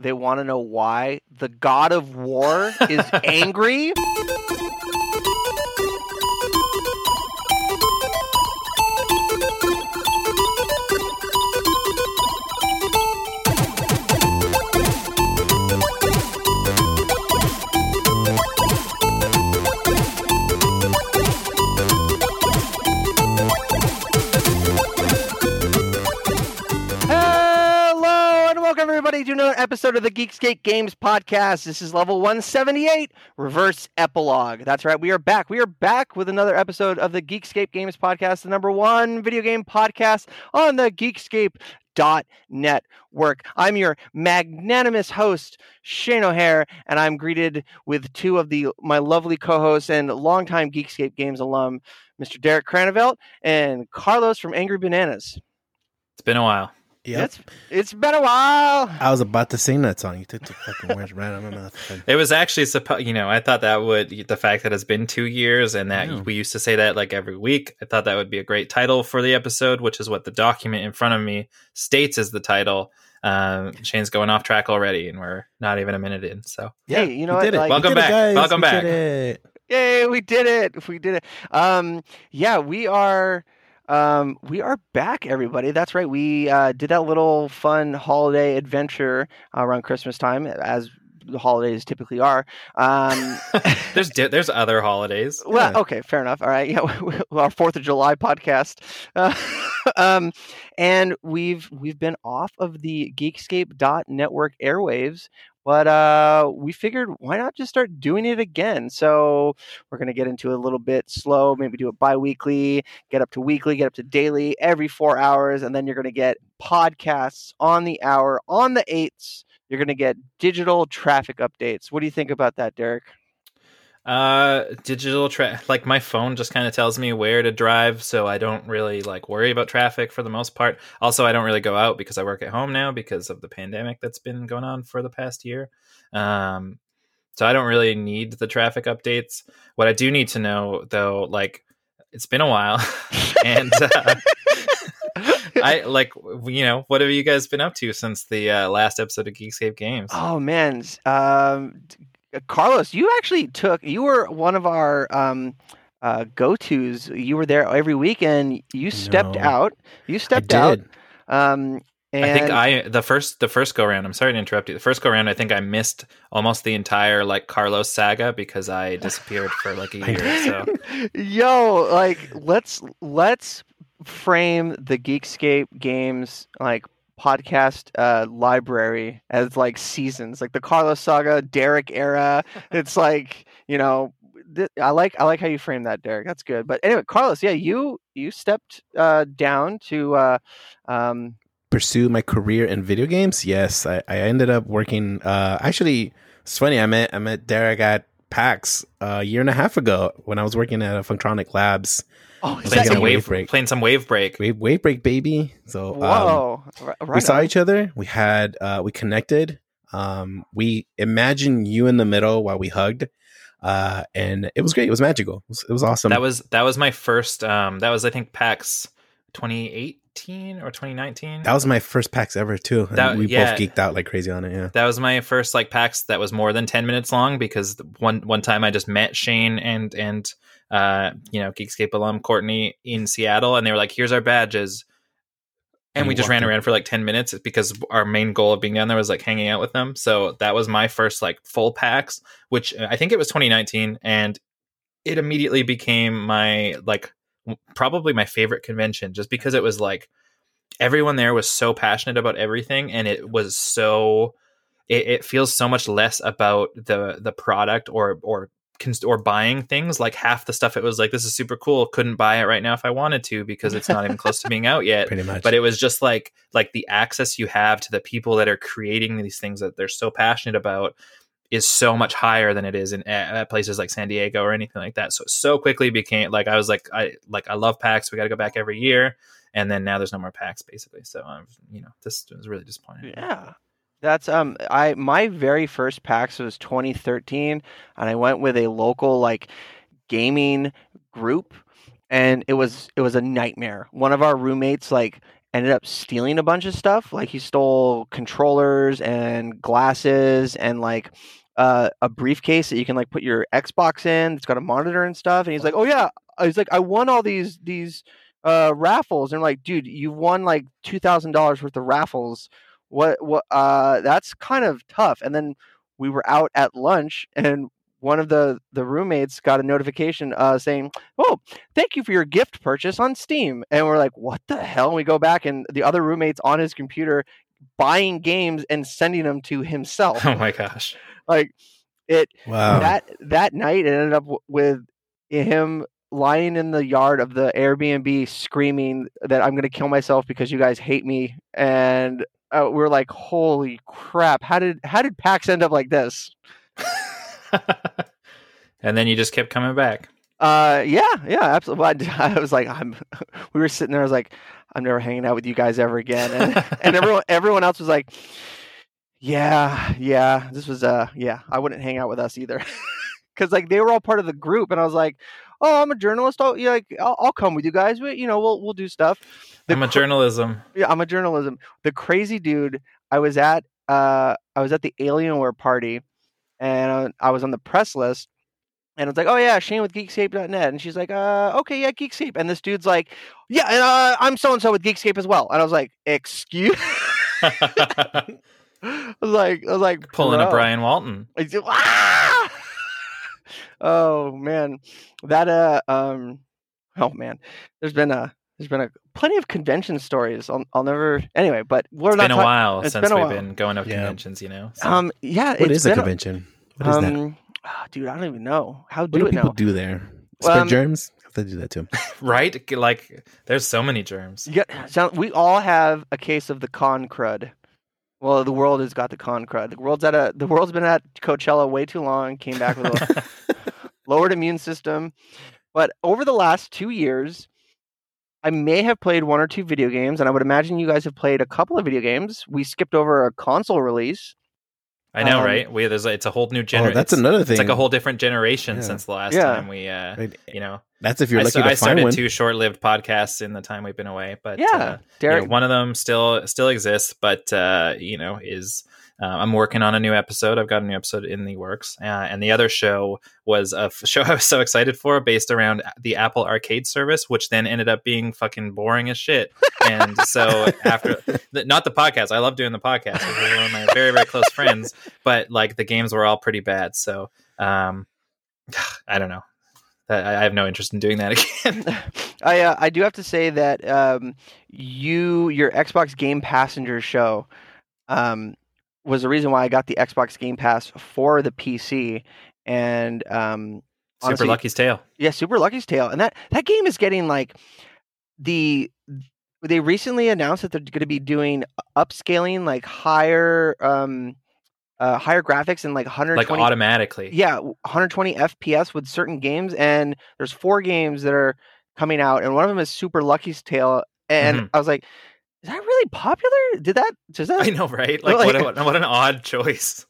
They want to know why the god of war is angry. Episode of the Geekscape Games podcast. This is level 178, Reverse Epilogue. That's right, we are back. We are back with another episode of the Geekscape Games podcast, the number one video game podcast on the Geekscape dot network. I'm your magnanimous host, Shane O'Hare, and I'm greeted with two of the my lovely co-hosts and longtime Geekscape Games alum, Mr. Derek Cranevelt and Carlos from Angry Bananas. It's been a while. Yep. It's it's been a while. I was about to sing that song. You took the fucking words right out of my mouth. It was actually supposed, you know, I thought that would the fact that it's been two years and that Yeah. we used to say that like every week. I thought that would be a great title for the episode, which is what the document in front of me states as the title. Um, Shane's going off track already, and we're not even a minute in. So hey, you know we what? did it. Like, Welcome We did it, back. guys. Welcome We back. did it. Yay, we did it. We did it. Um, yeah, we are um we are back everybody. That's right. We uh did that little fun holiday adventure uh, around christmas time as the holidays typically are. Um there's di- there's other holidays. well Yeah. okay fair enough. All right. Yeah our fourth of july podcast. Uh, um and we've we've been off of the geekscape.network airwaves but uh we figured why not just start doing it again? So we're going to get into it a little bit slow maybe do it bi-weekly get up to weekly get up to daily every four hours and then you're going to get podcasts on the hour on the eights you're going to get digital traffic updates. What do you think about that derek Uh, digital tra- like my phone just kind of tells me where to drive, so I don't really like worry about traffic for the most part. Also, I don't really go out because I work at home now because of the pandemic that's been going on for the past year. Um, so I don't really need the traffic updates. What I do need to know though, like it's been a while, and uh, I like you know what have you guys been up to since the uh, last episode of Geekscape Games? Oh man, um, Carlos, you actually took. You were one of our um, uh, go tos. You were there every week, and you stepped No. out. You I stepped did. out. Um, and I think I the first the first go round. I'm sorry to interrupt you. The first go round, I think I missed almost the entire like Carlos saga because I disappeared for like a year. So yo, like let's let's frame the Geekscape games like podcast uh library as like seasons like the carlos saga derek era it's like you know th- i like i like how you frame that derek that's good but anyway carlos yeah you you stepped uh down to uh um Pursue my career in video games. Yes, I, I ended up working. Uh, actually, it's funny. I met I met Derek at PAX a year and a half ago when I was working at Funktronic Labs. Oh playing Playing some wave, wave break. playing some wave break. Wave Wave Break baby. So um, whoa R- right we saw on. each other. We had uh, we connected. Um, we imagine you in the middle while we hugged, uh, and it was great. It was magical. It was, it was awesome. That was that was my first. Um, that was I think PAX 2018 or 2019. That was my first PAX ever too. And That- we yeah. both geeked out like crazy on it. Yeah. That was my first like PAX that was more than ten minutes long because one one time I just met Shane and and uh you know Geekscape alum Courtney in Seattle and they were like, "Here's our badges," and, And we just ran around for like ten minutes because our main goal of being down there was like hanging out with them. So that was my first like full packs, which uh, I think it was 2019, and it immediately became my like probably my favorite convention just because it was like everyone there was so passionate about everything and it was so it, it feels so much less about the the product or or cons- or buying things like half the stuff it was like this is super cool couldn't buy it right now if i wanted to because it's not even close to being out yet Pretty much. but it was just like like the access you have to the people that are creating these things that they're so passionate about is so much higher than it is in at at places like San Diego or anything like that. So so quickly became like I was like I like I love PAX. We got to go back every year, and then now there's no more packs basically. So I'm you know this was really disappointing. Yeah. That's um I my very first PAX was 2013 and I went with a local like gaming group and it was it was a nightmare. One of our roommates like ended up stealing a bunch of stuff. Like he stole controllers and glasses and like uh, a briefcase that you can like put your Xbox in. It's got a monitor and stuff. And he's like, "Oh yeah," he's like, "I won all these these uh, raffles." And I'm like, "Dude, you won like two thousand dollars worth of raffles. What what? Uh, that's kind of tough." And then we were out at lunch and one of the the roommates got a notification uh, saying, "Oh, thank you for your gift purchase on Steam." And we're like, "What the hell?" And we go back, and the other roommate's on his computer buying games and sending them to himself. Oh my gosh! Like it Wow. that that night, it ended up w- with him lying in the yard of the Airbnb, screaming that I'm going to kill myself because you guys hate me. And uh, we're like, "Holy crap! How did how did PAX end up like this?" and then you just kept coming back. Uh, yeah, yeah, absolutely. I, I was like, I'm. We were sitting there. I was like, I'm never hanging out with you guys ever again. And, and everyone, everyone else was like, Yeah, yeah. This was uh, yeah. I wouldn't hang out with us either, because like they were all part of the group, and I was like, Oh, I'm a journalist. I'll, yeah, like, I'll, I'll come with you guys. We, you know, we'll we'll do stuff. The I'm a journalism. yeah, I'm a journalism. The crazy dude. I was at uh, I was at the Alienware party, and uh, I was on the press list. And it's like, oh yeah, Shane with Geekscape.net, and she's like, uh, okay, yeah, Geekscape. And this dude's like, yeah, and uh, I'm so and so with Geekscape as well. And I was like, excuse. I was like, I was like, Pulling a. Brian Walton. I said, "Ah!" Oh man, that uh, um, oh man, there's been a there's been a plenty of convention stories. I'll, I'll never anyway, but we're It's not been a talk- while it's since been a we've while. been going to Yeah. conventions, you know. so- Um, yeah, What it's is a been convention? What is that? um, ah, dude, I don't even know how What do do people now. do there? Spread Um, germs? I have to do that too. right? Like, there's so many germs. Yeah. got, sound, we all have a case of the con crud. Well, the world has got the con crud. The world's at a the world's been at Coachella way too long. Came back with a lowered immune system. But over the last two years, I may have played one or two video games, and I would imagine you guys have played a couple of video games. We skipped over a console release. I know, Um, right? We there's it's a whole new Oh, generation. that's another thing. It's like a whole different generation Yeah. since the last Yeah. time we, uh, Right. you know, That's if you're I, lucky sta- to I find started one. two short-lived podcasts in the time we've been away, but Yeah, uh, you know, one of them still still exists, but uh, you know is uh, I'm working on a new episode. I've got a new episode in the works, uh, and the other show was a f- show I was so excited for, based around the Apple Arcade service, which then ended up being fucking boring as shit. And so after, th- not the podcast, I love doing the podcast. with one of my very very close friends, but like the games were all pretty bad. So um, I don't know. I, I have no interest in doing that again. I uh, I do have to say that um, you your Xbox Game Passenger show um, was the reason why I got the Xbox Game Pass for the PC, and um, Super Honestly- Lucky's Tale. yeah, Super Lucky's Tale, and that that game is getting like the they recently announced that they're going to be doing upscaling like higher um uh higher graphics and like 120 Like automatically. yeah 120 fps with certain games and there's four games that are coming out and one of them is super lucky's tale and Mhm. i was like is that really popular did that does that I know, right? Like, Like- what, a, what an odd choice.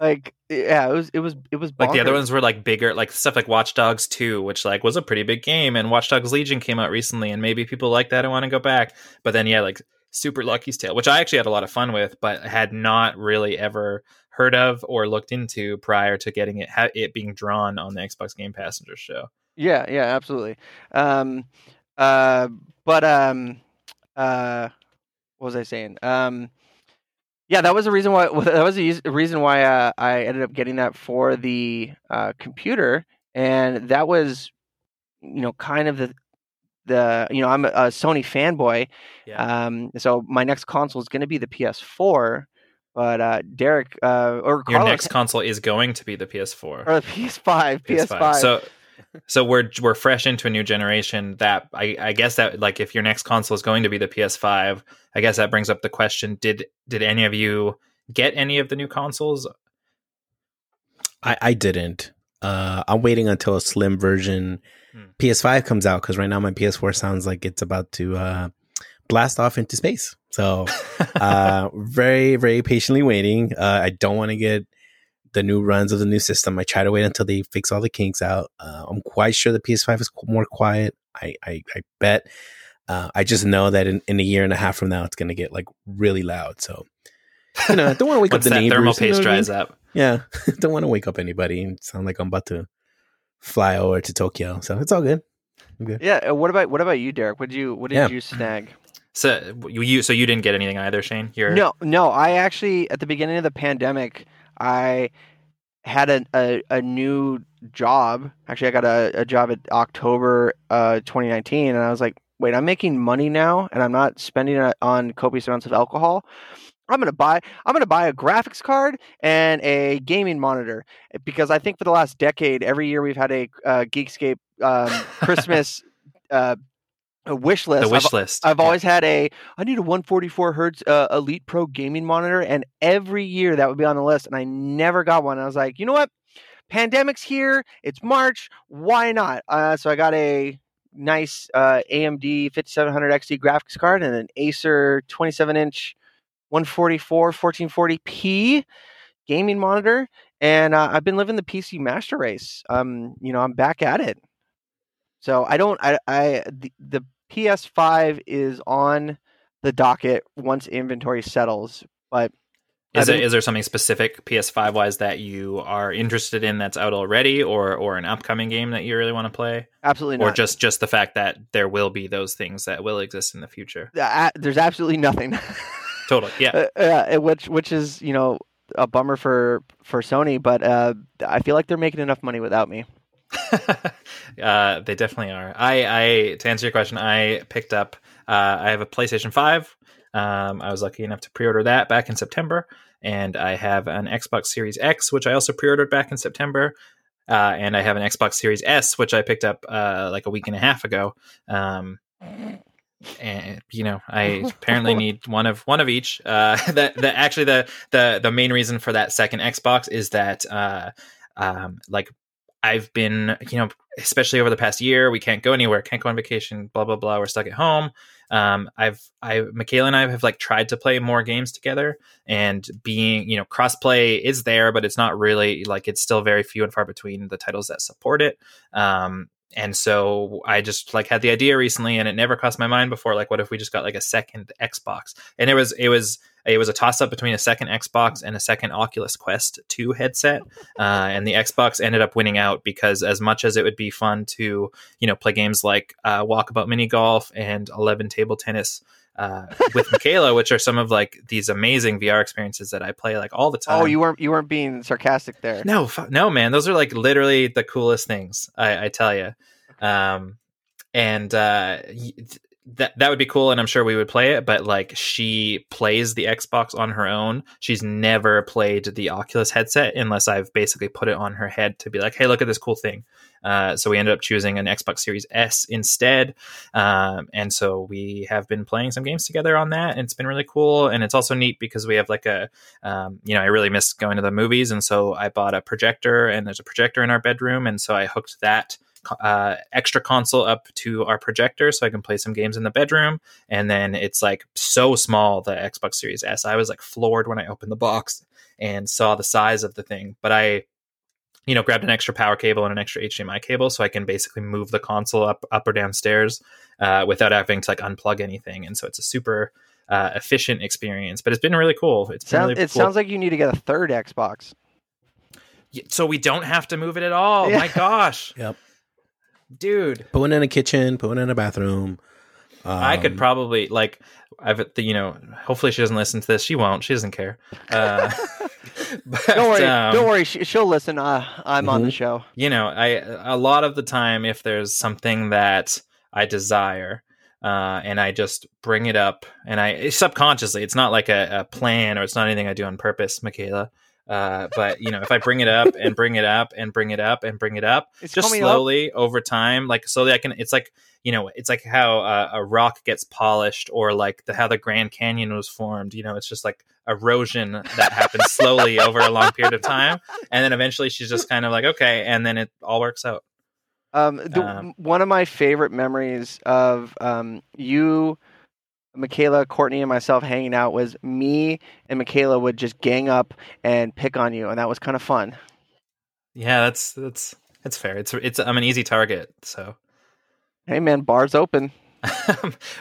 like yeah it was it was it was Like the other ones were like bigger, like stuff like Watch Dogs 2, which like was a pretty big game, and Watch Dogs Legion came out recently, and maybe people like that and want to go back. But then yeah, like Super Lucky's Tale, which I actually had a lot of fun with, but had not really ever heard of or looked into prior to getting it it being drawn on the Xbox Game Passenger show. Yeah, yeah, absolutely. Um, uh, but um, uh, what was I saying? Um, yeah, that was the reason why. That was the reason why uh, I ended up getting that for the uh, computer, and that was, you know, kind of the the you know I'm a, a Sony fanboy, Yeah. um, so my next console is going to be the PS4. But uh, Derek uh, or Your next console is going to be the PS4. or the PS5, PS5. So so we're we're fresh into a new generation that I, I guess that like if your next console is going to be the PS5, I guess that brings up the question did did any of you get any of the new consoles? I, I didn't. Uh, I'm waiting until a slim version Hmm. PS5 comes out because right now my PS4 sounds like it's about to uh, blast off into space. So uh, very very patiently waiting. Uh, I don't want to get the new runs of the new system. I try to wait until they fix all the kinks out. Uh, I'm quite sure the PS5 is qu- more quiet. I I, I bet. Uh, I just know that in, in a year and a half from now, it's going to get like really loud. So, you know, I don't want to wake up the that neighbors. thermal you know paste I mean? dries up. Yeah, don't want to wake up anybody and sound like I'm about to fly over to Tokyo. So it's all good. Yeah. uh, What about what about you, Derek? What did you what did Yeah. you snag? So you, you so you didn't get anything either, Shane. You're No, no. I actually at the beginning of the pandemic, I had a a, a new job. Actually, I got a, a job at October uh, 2019, and I was like, wait, I'm making money now, and I'm not spending it on copious amounts of alcohol. I'm gonna buy. I'm gonna buy a graphics card and a gaming monitor because I think for the last decade, every year we've had a uh, Geekscape um, Christmas uh, a wish list. the I've- wish list. I've Yeah. always had a I need a 144 hertz uh, Elite Pro gaming monitor, and every year that would be on the list, and I never got one. I was like, you know what? Pandemic's here. It's March. Why not? Uh, so I got a nice uh, AMD 5700 XT graphics card and an Acer 27 inch 144 1440p gaming monitor, and uh, I've been living the PC master race. Um, you know, I'm back at it. So I don't. I. I the, the PS5 is on the docket once inventory settles. But Is there, been- is there something specific PS5 wise that you are interested in that's out already, or or an upcoming game that you really want to play, absolutely or not. just just the fact that there will be those things that will exist in the future? Uh, there's absolutely nothing. Totally, yeah. Uh, uh, which which is you know a bummer for for Sony, but uh, I feel like they're making enough money without me. uh, they definitely are. I, I to answer your question, I picked up. Uh, I have a PlayStation Five. Um, I was lucky enough to pre-order that back in September, and I have an Xbox Series X, which I also pre-ordered back in September. Uh, and I have an Xbox Series S, which I picked up uh, like a week and a half ago. Um, and you know, I apparently need one of one of each. Uh, that that actually the the the main reason for that second Xbox is that uh, um, like I've been, you know, especially over the past year, we can't go anywhere, can't go on vacation, blah blah blah. We're stuck at home. Um, I've, I, Michaela and I have like tried to play more games together, and being, you know, crossplay is there, but it's not really like it's still very few and far between the titles that support it. Um, and so I just like had the idea recently, and it never crossed my mind before. Like, what if we just got like a second Xbox? And it was, it was, it was a toss up between a second Xbox and a second Oculus Quest 2 headset. Uh, and the Xbox ended up winning out because, as much as it would be fun to, you know, play games like uh, Walkabout Mini Golf and 11 Table Tennis uh, with Michaela, which are some of like these amazing VR experiences that I play like all the time. Oh, you weren't you weren't being sarcastic there. No, no, man. Those are like literally the coolest things. I, I tell you. Um, and uh, that that would be cool, and I'm sure we would play it. But like, she plays the Xbox on her own. She's never played the Oculus headset unless I've basically put it on her head to be like, "Hey, look at this cool thing." Uh, so we ended up choosing an Xbox Series S instead, um, and so we have been playing some games together on that, and it's been really cool. And it's also neat because we have like a, um, you know, I really miss going to the movies, and so I bought a projector, and there's a projector in our bedroom, and so I hooked that uh, extra console up to our projector so I can play some games in the bedroom. And then it's like so small, the Xbox Series S. I was like floored when I opened the box and saw the size of the thing. But I, you know, grabbed an extra power cable and an extra HDMI cable so I can basically move the console up, up or downstairs uh, without having to like unplug anything. And so it's a super uh, efficient experience, but it's been really cool. It's been Sound, really it cool. sounds like you need to get a third Xbox. So we don't have to move it at all. Yeah. My gosh. Yep. Dude. Put one in a kitchen, put one in a bathroom. I could Um, probably like I've you know hopefully she doesn't listen to this. She won't. She doesn't care. Uh, but, Don't worry, um, don't worry. She, she'll listen. Uh, I'm on the show. You know, I a lot of the time if there's something that I desire. Uh, and I just bring it up, and I subconsciously, it's not like a, a plan or it's not anything I do on purpose, Michaela. Uh, but you know, if I bring it up and bring it up and bring it up and bring it up, It's just coming up. slowly over time like slowly i can it's like you know it's like how uh, a rock gets polished or like the how the grand canyon was formed you know it's just like erosion that happens slowly over a long period of time and then eventually she's just kind of like okay and then it all works out Um, the, Um, one of my favorite memories of um, you, Michaela, Courtney, and myself hanging out was me and Michaela would just gang up and pick on you, and that was kind of fun. yeah that's that's that's fair it's it's i'm an easy target so Hey, man, bars open.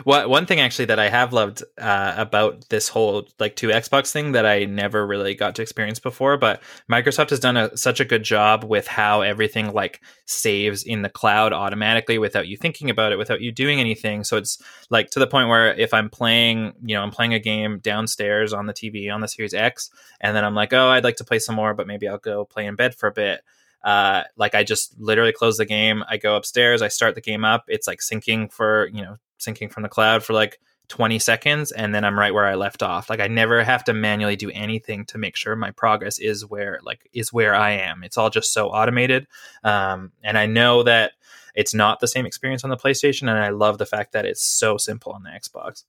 What one thing actually that I have loved uh, about this whole like two Xbox thing that I never really got to experience before, but Microsoft has done a, such a good job with how everything like saves in the cloud automatically without you thinking about it, without you doing anything. So it's like to the point where if I'm playing, you know, I'm playing a game downstairs on the TV on the Series X, and then I'm like, oh, I'd like to play some more, but maybe I'll go play in bed for a bit uh, like I just literally close the game. I go upstairs. I start the game up. It's like syncing for you know syncing from the cloud for like 20 seconds, and then I'm right where I left off. Like I never have to manually do anything to make sure my progress is where like is where I am. It's all just so automated, um, and I know that it's not the same experience on the PlayStation. And I love the fact that it's so simple on the Xbox.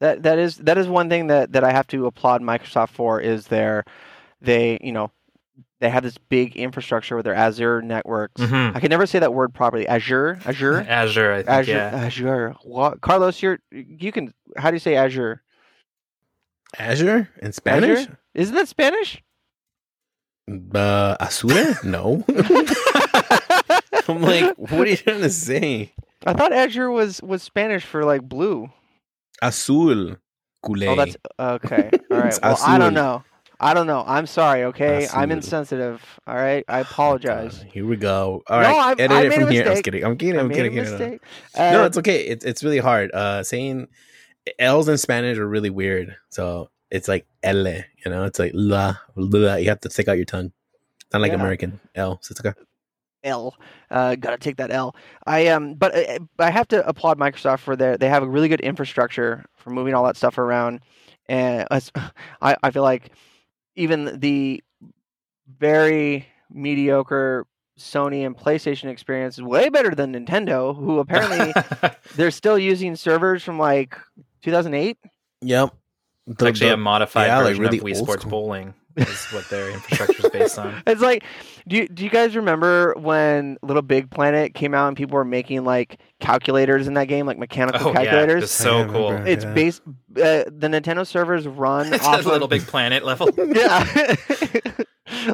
That that is that is one thing that that I have to applaud Microsoft for is their they you know they have this big infrastructure with their Azure networks. Mhm. I can never say that word properly. Azure, Azure, Azure, I think, Azure, yeah. Azure. What? Carlos, you're you can. How do you say Azure? Azure in Spanish? Azure? Isn't that Spanish? Uh, Azure? No. I'm like, what are you trying to say? I thought Azure was was Spanish for like blue. Azul. Culé. Oh, that's okay. All right. It's Well, I don't know. I don't know. I'm sorry. Okay, I'm insensitive. All right. I apologize. Here we go. All No, right, I- edit I it from here. I'm kidding. I'm kidding. I'm kidding. kidding. mistake. No, Uh, it's okay. It's it's really hard. Uh, saying L's in Spanish are really weird. So it's like L. You know, it's like la, la. You have to stick out your tongue. Not like Yeah. American L. So it's okay. L. Uh, gotta take that L. I um, but uh, I have to applaud Microsoft for their. They have a really good infrastructure for moving all that stuff around, and I I feel like even the very mediocre Sony and PlayStation experience is way better than Nintendo, who apparently they're still using servers from like 2008. Yep. It's The- actually the- a modified yeah, like version really of Wii old Sports school. Bowling is what their infrastructure is based on. It's like, do you, do you guys remember when Little Big Planet came out and people were making like calculators in that game, like mechanical Oh yeah, calculators? it's so I cool. remember. It's Yeah. based. Uh, the Nintendo servers run It's off a little of, big planet level. yeah,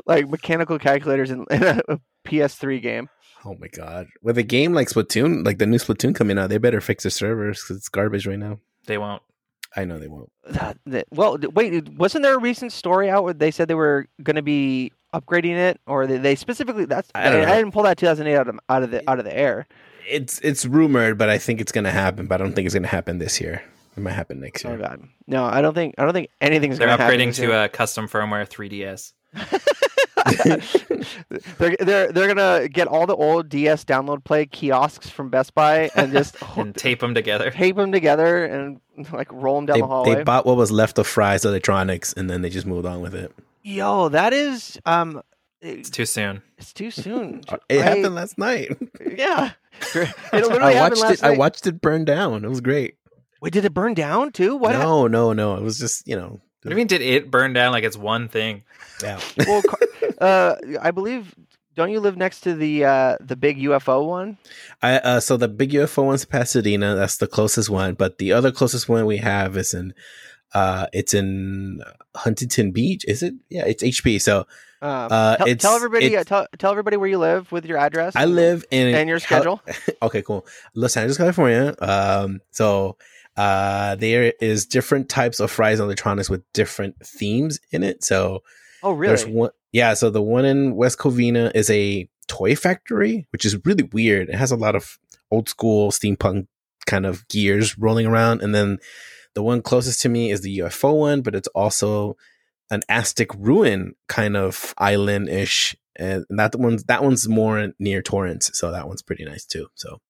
like mechanical calculators in, in a, a PS3 game. Oh my god! With a game like Splatoon, like the new Splatoon coming out, they better fix their servers because it's garbage right now. They won't. I know they won't. That- that- well, wait, wasn't there a recent story out where they said they were going to be upgrading it, or they, they specifically? That's I don't I, know. didn't pull that 2008 out of out of the out of the air. It's it's rumored, but I think it's gonna happen. But I don't think it's gonna happen this year. It might happen next year. Oh year. God, no, I don't think I don't think anything's They're going to happen. They're upgrading this to year. a custom firmware 3DS. they're they're they're gonna get all the old DS download play kiosks from Best Buy and just and tape them together. tape them together and like roll them down They, the hallway. they bought what was left of Fry's Electronics, and then they just moved on with it. Yo, that is um, It's too soon. it's too soon. It I- happened last night. Yeah, it literally I happened watched last it. I watched it burn down. It was great. Wait, did it burn down too? What? hap- no, no, no. It was just you know. What do you mean? Did it burn down like it's one thing? Yeah. Well, Car- uh, I believe. Don't you live next to the uh, the big UFO one? I uh, so the big UFO one's Pasadena. That's the closest one, but the other closest one we have is in uh, it's in Huntington Beach. Is it? Yeah, it's HB. So Um, Uh, tell, it's- tell everybody. Uh, tell, tell everybody where you live with your address. I live in and your schedule. okay, cool. Los Angeles, California. Um, so uh, there is different types of Fry's Electronics with different themes in it. So oh, really? there's one, yeah. So the one in West Covina is a toy factory, which is really weird. It has a lot of old school steampunk kind of gears rolling around, and then the one closest to me is the UFO one, but it's also an Aztec ruin kind of island ish, and that one's that one's more near Torrance, so that one's pretty nice too. So.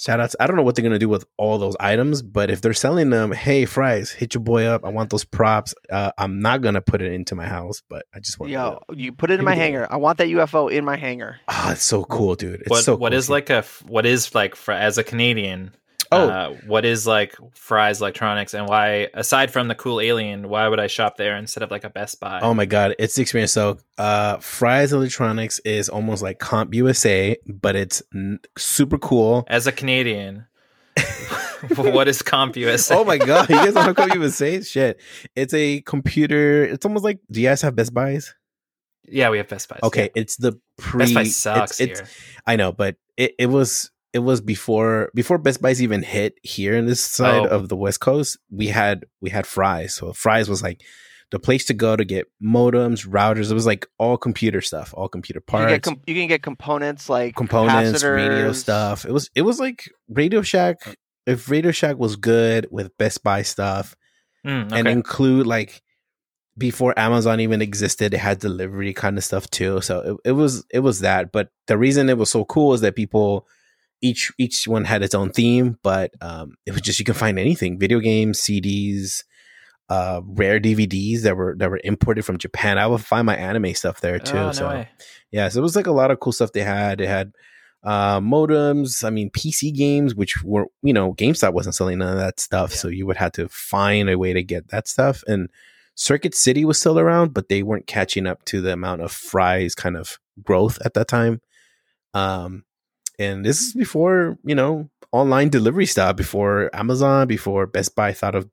Shout outs. I don't know what they're gonna do with all those items, but if they're selling them, hey, Fry's, hit your boy up. I want those props. Uh, I'm not gonna put it into my house, but I just want. Yo, you put it in my Maybe they- hangar. I want that UFO in my hangar. Ah, it's so cool, dude. It's what so what cool, is dude. like a what is like for as a Canadian? Oh. uh, what is like Fry's Electronics and why aside from the cool alien, why would I shop there instead of like a Best Buy? Oh my god, it's the experience. So, uh, Fry's Electronics is almost like Comp USA, but it's n- super cool. As a Canadian, what is Comp USA? Oh my god, you guys don't know Comp USA? Shit, it's a computer. It's almost like. Do you guys have Best Buys? yeah, we have Best Buys. Okay, it's the pre. Best Buy it's- sucks it's, here. I know, but it, it was it was before before Best Buy's even hit here in this side Oh. of the West Coast. We had we had Fry's, so Fry's was like the place to go to get modems, routers. It was like all computer stuff, all computer You can, parts, get com- you can get components like components, radio stuff. It was it was like Radio Shack. If Radio Shack was good with Best Buy stuff Mm, and include like before Amazon even existed, it had delivery kind of stuff too. So it, it was it was that. But the reason it was so cool is that people each each one had its own theme, but um, it was just you can find anything: video games, CDs, uh, rare DVDs that were that were imported from Japan. I would find my anime stuff there too. Oh, no so way. yeah, so it was like a lot of cool stuff they had. They had uh, modems, I mean PC games, which were you know GameStop wasn't selling none of that stuff, Yeah. so you would have to find a way to get that stuff. And Circuit City was still around, but they weren't catching up to the amount of Fry's kind of growth at that time. Um, and this is before you know online delivery stuff, before Amazon, before Best Buy thought of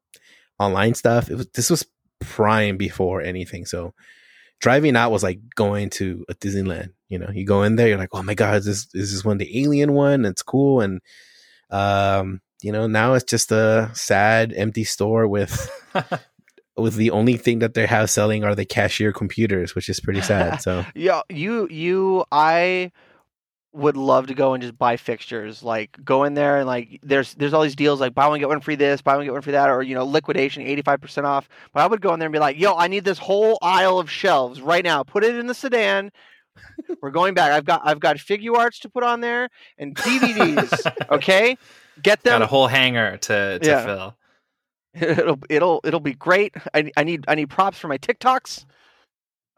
online stuff. It was this was prime before anything. So driving out was like going to a Disneyland. You know, you go in there, you're like, oh my god, is this is this one the alien one? It's cool, and um, you know, now it's just a sad, empty store with with the only thing that they have selling are the cashier computers, which is pretty sad. So Yeah, you you I would love to go and just buy fixtures. Like go in there and like there's there's all these deals like buy one get one free this, buy one get one free that, or you know liquidation eighty five percent off. But I would go in there and be like, yo, I need this whole aisle of shelves right now. Put it in the sedan. We're going back. I've got I've got figure arts to put on there and DVDs. okay, get them. Got a whole hanger to, to Yeah. fill. it'll it'll it'll be great. I, I need I need props for my TikToks.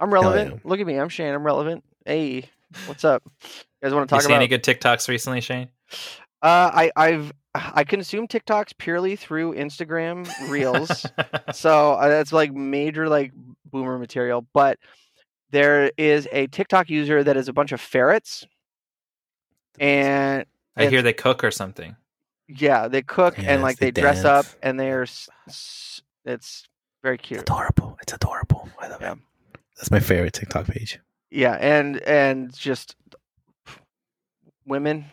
I'm relevant. yeah. Look at me. I'm Shane. I'm relevant. Hey, what's up? You guys want to You talk seen any good TikToks recently, Shane? Uh, I I've I consume TikToks purely through Instagram Reels, so uh, that's like major like boomer material. But there is a TikTok user that is a bunch of ferrets, and I hear they cook or something. yeah, they cook and like they they, dress up, and they're s- s- it's very cute. adorable. It's adorable. I love Yeah. it. That's my favorite TikTok page. Yeah, and and just women.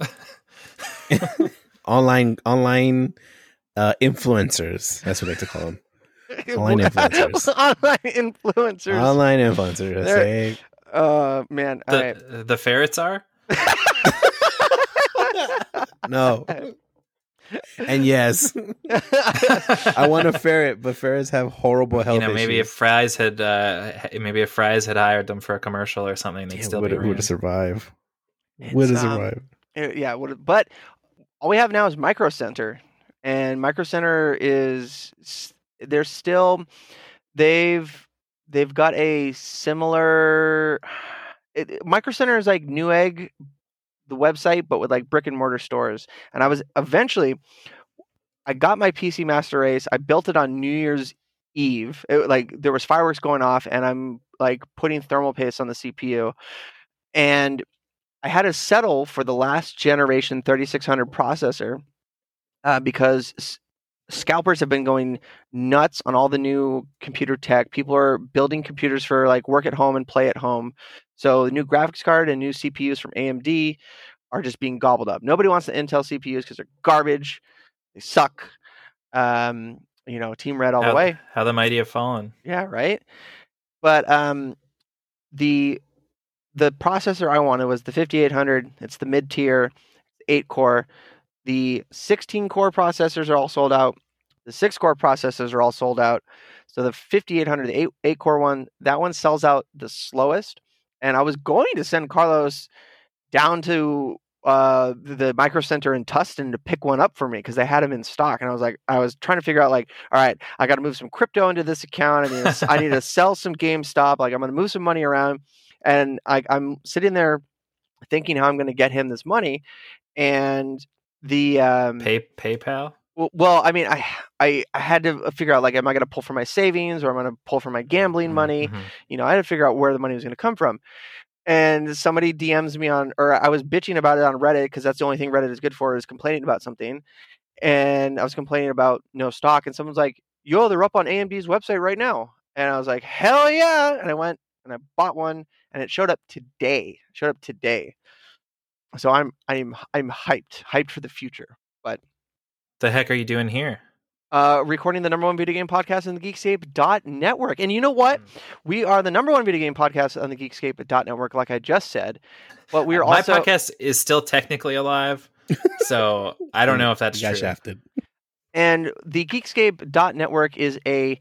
online online uh influencers. That's what I like to call them. Online influencers. Online influencers. Online influencers. They're- Uh, man, all right. The the ferrets are. No. And yes, I want a ferret, but ferrets have horrible health you know, maybe if Fry's had uh, maybe if Fry's had hired them for a commercial or something, they'd Yeah, still would, be it, would around. it survive? Would it It's, um, survive? Yeah, what- but all we have now is Micro Center, and Micro Center is s- they're still they've they've got a similar. It, it- Micro Center is like Newegg, the website, but with like brick and mortar stores. And I was eventually, I got my PC Master Race. I built it on New Year's Eve. It, like there was fireworks going off, and I'm like putting thermal paste on the CPU, and I had to settle for the last generation 3600 processor uh, because s- scalpers have been going nuts on all the new computer tech. People are building computers for like work at home and play at home. So the new graphics card and new CPUs from AMD are just being gobbled up. Nobody wants the Intel CPUs because they're garbage. They suck. Um, you know, Team Red all how, the way. How the mighty have fallen. Yeah, right. But um, the the processor I wanted was the 5800. It's the mid tier, eight core. The 16 core processors are all sold out. The six core processors are all sold out. So the 5800, the eight, eight core one, that one sells out the slowest. And I was going to send Carlos down to uh, the Micro Center in Tustin to pick one up for me because they had them in stock. And I was like, I was trying to figure out like, all right, I got to move some crypto into this account. I need to, I need to sell some GameStop. Like I'm going to move some money around, and I, I'm sitting there thinking how I'm going to get him this money, and the um, Pay PayPal. Well, I mean, I, I I had to uh, figure out like, am I going to pull from my savings or am I going to pull from my mm, gambling mm-hmm, money? Mhm. you know, I had to figure out where the money was going to come from. And somebody DMs me on, or I was bitching about it on Reddit because that's the only thing Reddit is good for is complaining about something. And I was complaining about no stock, and someone's like, "Yo, they're up on AMD's website right now." And I was like, "Hell yeah!" And I went and I bought one, and it showed up today. Showed up today. So I'm I'm I'm hyped, hyped for the future. But The heck are you doing here? uh, recording the number one video game podcast on the Geekscape.network. And you know what? Mm. We are the number one video game podcast on the Geekscape.network, like I just said. But we are also My also podcast is still technically alive, so I don't know if that's You true. shafted. And the Geekscape.network is a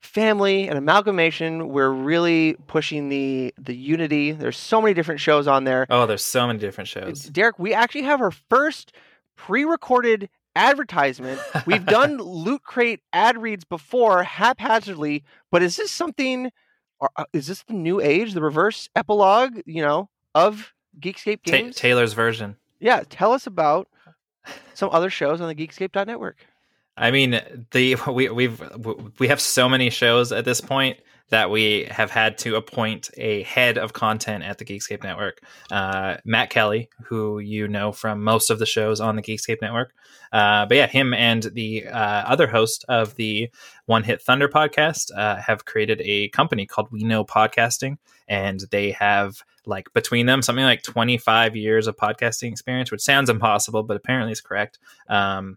family, an amalgamation. We're really pushing the the unity. There's so many different shows on there. Oh, there's so many different shows. Derek, we actually have our first pre-recorded advertisement. We've done Loot Crate ad reads before haphazardly, but is this something? Or, uh, is this the new age, the reverse epilogue? You know, of Geekscape Ta- games? Taylor's version. yeah, tell us about some other shows on the Geekscape.network. I mean, the we we've we have so many shows at this point that we have had to appoint a head of content at the Geekscape Network. Uh, Matt Kelly, who you know from most of the shows on the Geekscape Network, uh, but yeah, him and the uh, other host of the One Hit Thunder podcast uh, have created a company called We Know Podcasting, and they have like between them something like 25 years of podcasting experience, which sounds impossible, but apparently is correct. Um,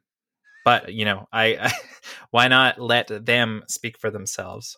but you know, I, I why not let them speak for themselves?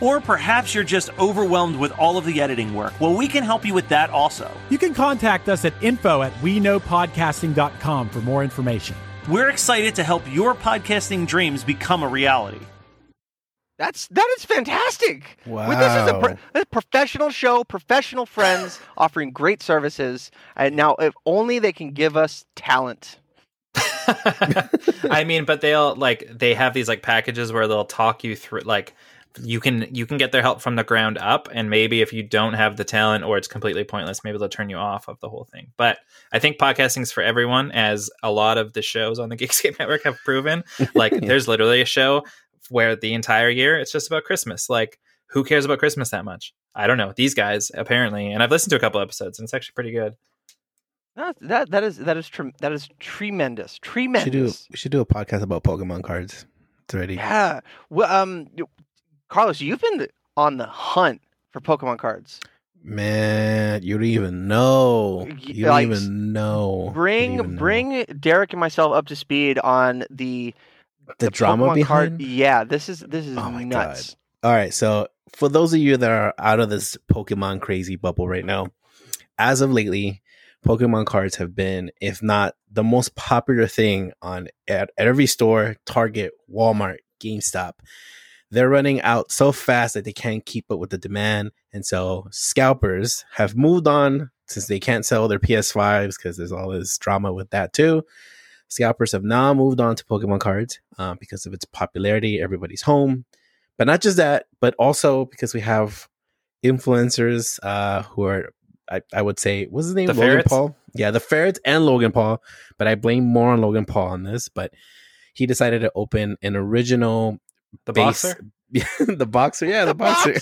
Or perhaps you're just overwhelmed with all of the editing work. Well, we can help you with that also. You can contact us at info at we know podcasting.com for more information. We're excited to help your podcasting dreams become a reality. That's that is fantastic. Well, this is a, pro- a professional show, professional friends offering great services. And now, if only they can give us talent. I mean, but they'll like they have these like packages where they'll talk you through like you can you can get their help from the ground up and maybe if you don't have the talent or it's completely pointless maybe they'll turn you off of the whole thing but i think podcasting is for everyone as a lot of the shows on the geekscape network have proven like Yeah. there's literally a show where the entire year it's just about christmas like who cares about christmas that much i don't know these guys apparently and i've listened to a couple episodes and it's actually pretty good That that, that is that is trem- that is tremendous, We should do tremendous. we should do a podcast about Pokemon cards. It's ready. Yeah. Well, um, y- Carlos, you've been on the hunt for Pokemon cards. Man, you don't even know. You don't like, even know. You don't Bring know. bring Derek and myself up to speed on the the, drama Pokemon behind. card. Yeah, this is this is Oh my nuts. All right, so for those of you that are out of this Pokemon crazy bubble right now, as of lately, Pokemon cards have been, if not the most popular thing on at, at every store, Target, Walmart, GameStop. They're running out so fast that they can't keep up with the demand, and so scalpers have moved on since they can't sell their PS5s because there's all this drama with that too. Scalpers have now moved on to Pokemon cards uh, because of its popularity. Everybody's home, but not just that, but also because we have influencers uh, who are, I, I would say, what's his name? The Logan ferrets? Paul. Yeah, the ferrets and Logan Paul. But I blame more on Logan Paul on this. But he decided to open an original the base. boxer the boxer, yeah, the, boxer.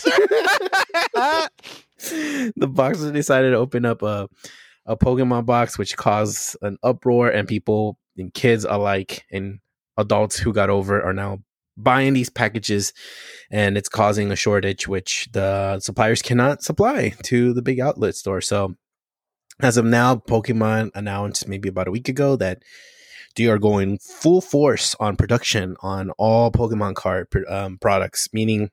the boxer decided to open up a a Pokemon box, which caused an uproar, and people and kids alike and adults who got over are now buying these packages, and it's causing a shortage, which the suppliers cannot supply to the big outlet store. So, as of now, Pokemon announced maybe about a week ago that they are going full force on production on all Pokemon card um, products, meaning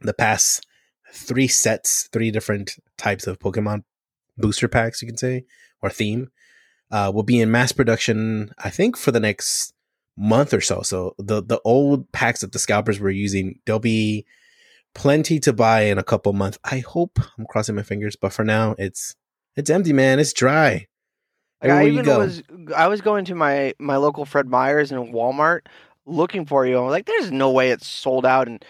the past three sets, three different types of Pokemon booster packs, you can say, or theme, uh, will be in mass production. I think for the next month or so. So the the old packs that the scalpers were using, there'll be plenty to buy in a couple months. I hope. I'm crossing my fingers, but for now, it's it's empty, man. It's dry. I even was I was going to my my local Fred Meyer's and Walmart looking for you. I'm like, there's no way it's sold out, in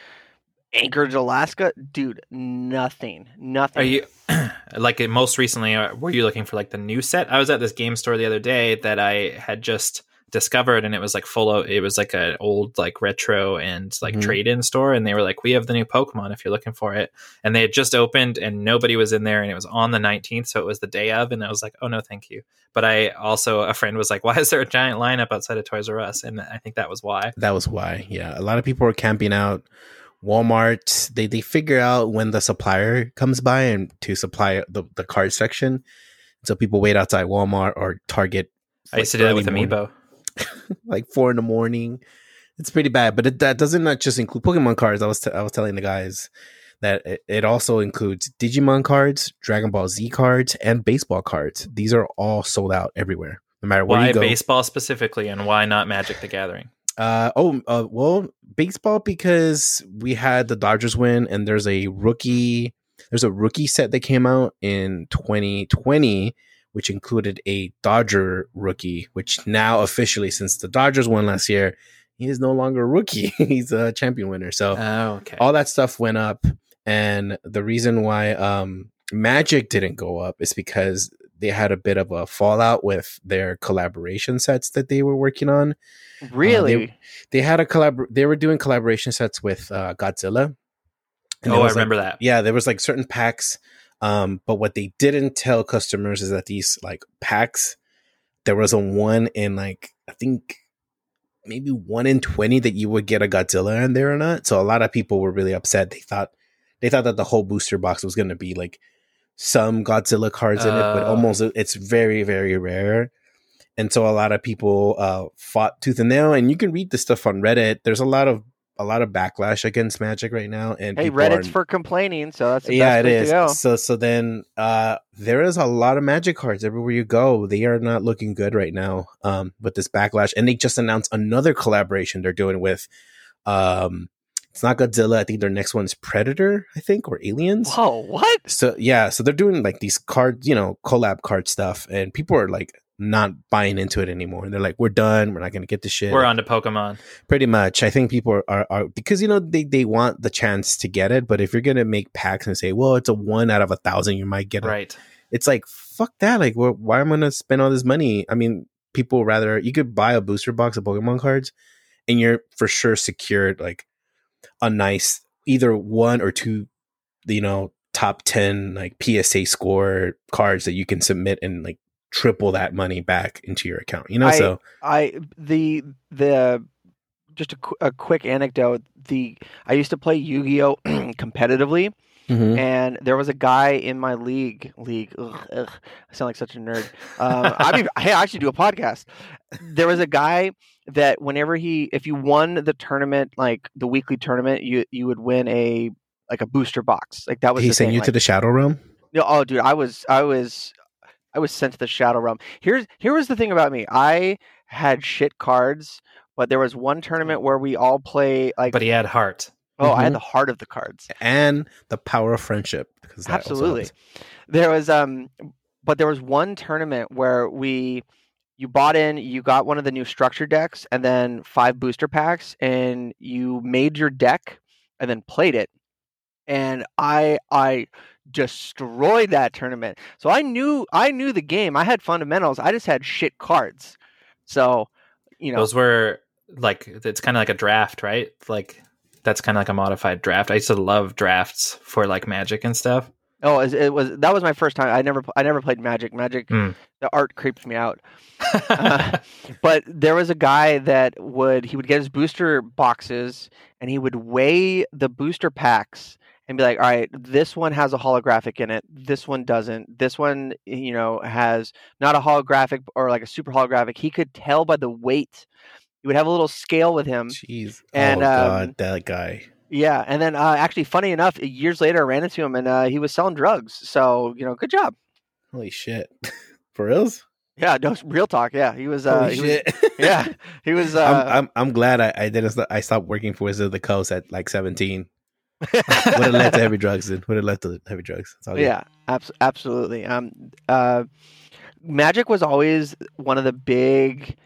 Anchorage, Alaska, dude, nothing, nothing. Are you like most recently? uh, Were you looking for like the new set? I was at this game store the other day that I had just discovered, and it was like full of. It was like an old like retro and like Mhm. trade in store, and they were like, "We have the new Pokemon if you're looking for it." And they had just opened, and nobody was in there, and it was on the 19th, so it was the day of, and I was like, "Oh no, thank you." But I also a friend was like, "Why is there a giant lineup outside of Toys R Us?" And I think that was why. That was why. Yeah, a lot of people were camping out. Walmart they they figure out when the supplier comes by and to supply the the card section. So people wait outside Walmart or Target. I used to do that with morning, Amiibo. like four in the morning. It's pretty bad, but it, that doesn't not just include Pokemon cards. I was t- I was telling the guys that it, it also includes Digimon cards, Dragon Ball Z cards, and baseball cards. These are all sold out everywhere, no matter where Why you go. baseball specifically, and why not Magic the Gathering? Uh oh, uh, well, baseball because we had the Dodgers win, and there's a rookie. There's a rookie set that came out in 2020, which included a Dodger rookie. Which now officially, since the Dodgers won last year, he is no longer a rookie. He's a champion winner. So Oh, okay. all that stuff went up, and the reason why um Magic didn't go up is because they had a bit of a fallout with their collaboration sets that they were working on really? they had a collab they were doing collaboration sets with uh, Godzilla. And oh, I was, like- remember that. yeah, there was like certain packs. Um, but what they didn't tell customers is that these like packs, there was a one in like I think maybe one in twenty that you would get a Godzilla in there or not. So a lot of people were really upset. They thought they thought that the whole booster box was gonna be like some Godzilla cards in it, but Oh. almost it's very, very rare. And so a lot of people uh, fought tooth and nail, and you can read the stuff on Reddit. There's a lot of a lot of backlash against Magic right now, and Hey, Reddit's are- for complaining, so that's yeah, it go. So so then uh, there is a lot of Magic cards everywhere you go. They are not looking good right now um, with this backlash, and they just announced another collaboration they're doing with. Um, it's not Godzilla. I think their next one's Predator. I think or Aliens. Whoa, what? So yeah, so they're doing like these card, you know, collab card stuff, and people are like not buying into it anymore. And they're like, "We're done. We're not gonna get the shit." We're on to Pokemon. pretty much. I think people are, are, are because you know they they want the chance to get it, but if you're gonna make packs and say, "Well, it's a one out of a thousand, you might get it," Right. it's like fuck that. Like, wh- why am I gonna spend all this money? I mean, people rather you could buy a booster box of Pokemon cards, and you're for sure secured like a nice either one or two, you know, top ten like PSA score cards that you can submit and like triple that money back into your account. You know, I- so I the the just a, qu- a quick anecdote. The I used to play Yu-Gi-Oh competitively, Mhm. and there was a guy in my league. League. Ugh, ugh, I sound like such a nerd. Um, I mean, hey, I actually do a podcast. There was a guy that whenever he, if you won the tournament, like the weekly tournament, you you would win a like a booster box. Like that was he sent you like- to the Shadow Realm. no, oh, dude, I was, I was, I was sent to the Shadow Realm. Here's, here was the thing about me. I had shit cards, but there was one tournament where we all play like. But he had heart. oh, I had Mhm. the heart of the cards. and the power of friendship. Because that Absolutely. There was, um, but there was one tournament where we, you bought in, you got one of the new structure decks, and then five booster packs, and you made your deck, and then played it. And I, I destroyed that tournament. So I knew I knew the game. I had fundamentals. I just had shit cards. So, you know, Those were like it's kind of like a draft, right? Like that's kind of like a modified draft. I used to love drafts for like Magic and stuff. oh, it, was that was my first time. I never I never played Magic. Magic Hmm. the art creeps me out. Uh, but there was a guy that would he would get his booster boxes and he would weigh the booster packs and be like, all right, this one has a holographic in it. This one doesn't. This one, you know, has not a holographic or like a super holographic. He could tell by the weight. He would have a little scale with him. Jeez. And, oh um, god, that guy. Yeah, and then uh, actually, funny enough, years later, I ran into him and uh, he was selling drugs. So you know, good job. Holy shit. For reals? Yeah, no, real talk. Yeah, he was. Uh, he was yeah, he was. Uh, I'm, I'm I'm glad I, I didn't I stopped working for Wizard of the Coast at like 17. Would have led to heavy drugs then. Would have led to heavy drugs. Yeah, abs- absolutely. Um, uh, Magic was always one of the big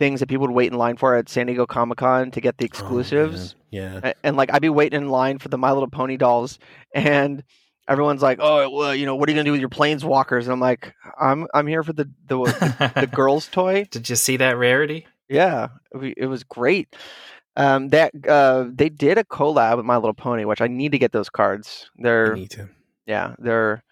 things that people would wait in line for at San Diego Comic Con to get the Oh, exclusives. man. yeah. A- and like I'd be waiting in line for the My Little Pony dolls, and everyone's like, "Oh, well, you know, what are you gonna do with your planeswalkers?" And I'm like, "I'm I'm here for the the, the girls' toy." Did you see that rarity? Yeah, it was great. Um, that uh, they did a collab with My Little Pony, which I need to get those cards. They're yeah, they're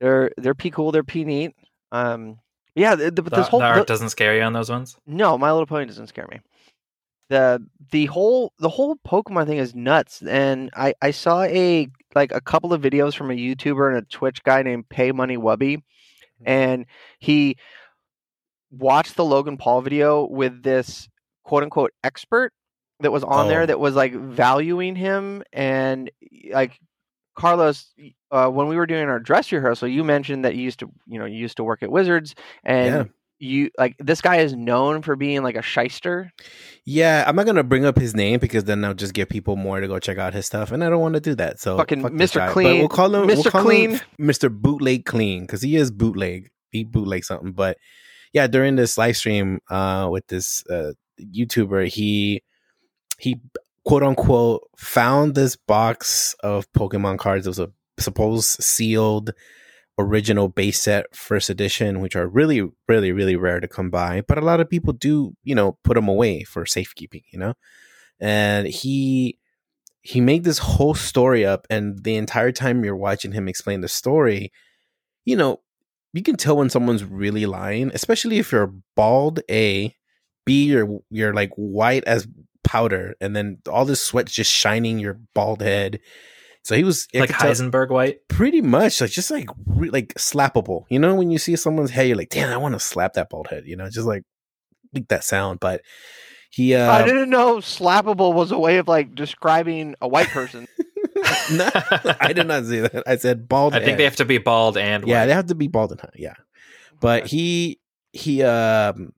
they're they're p cool. They're p neat. Um, yeah, the, the, The, this whole the art doesn't scare you on those ones. no, My Little Pony doesn't scare me. the The whole the whole Pokemon thing is nuts, and I I saw a like a couple of videos from a YouTuber and a Twitch guy named Pay Money Wubby, and he watched the Logan Paul video with this quote unquote expert that was on Oh. there that was like valuing him and like Carlos uh, when we were doing our dress rehearsal you mentioned that you used to you know you used to work at Wizards and Yeah. you like this guy is known for being like a shyster Yeah, I'm not gonna bring up his name because then I'll just get people more to go check out his stuff, and I don't want to do that. So Fucking fuck Mr. guy. But Clean- we'll call him Mr. We'll Clean. him Mr. Bootleg Clean because he is bootleg. He bootleg something, but yeah, during this live stream uh, with this uh, YouTuber, he he quote unquote found this box of Pokemon cards. It was a supposed sealed original base set first edition, which are really, really, really rare to come by. But a lot of people do, you know, put them away for safekeeping, you know. And he he made this whole story up, and the entire time you're watching him explain the story, you know, you can tell when someone's really lying, especially if you're bald. A, B, you're you're like white as powder, and then all this sweat's just shining your bald head. So he was like could tell- Heisenberg White. pretty much like just like re- like slappable. You know when you see someone's hair you're like damn i want to slap that bald head you know just like make that sound. But he uh I didn't know slappable was a way of like describing a white person. No, i did not see that. I said bald I think head. they have to be bald and yeah they have to be bald and high yeah. But he he um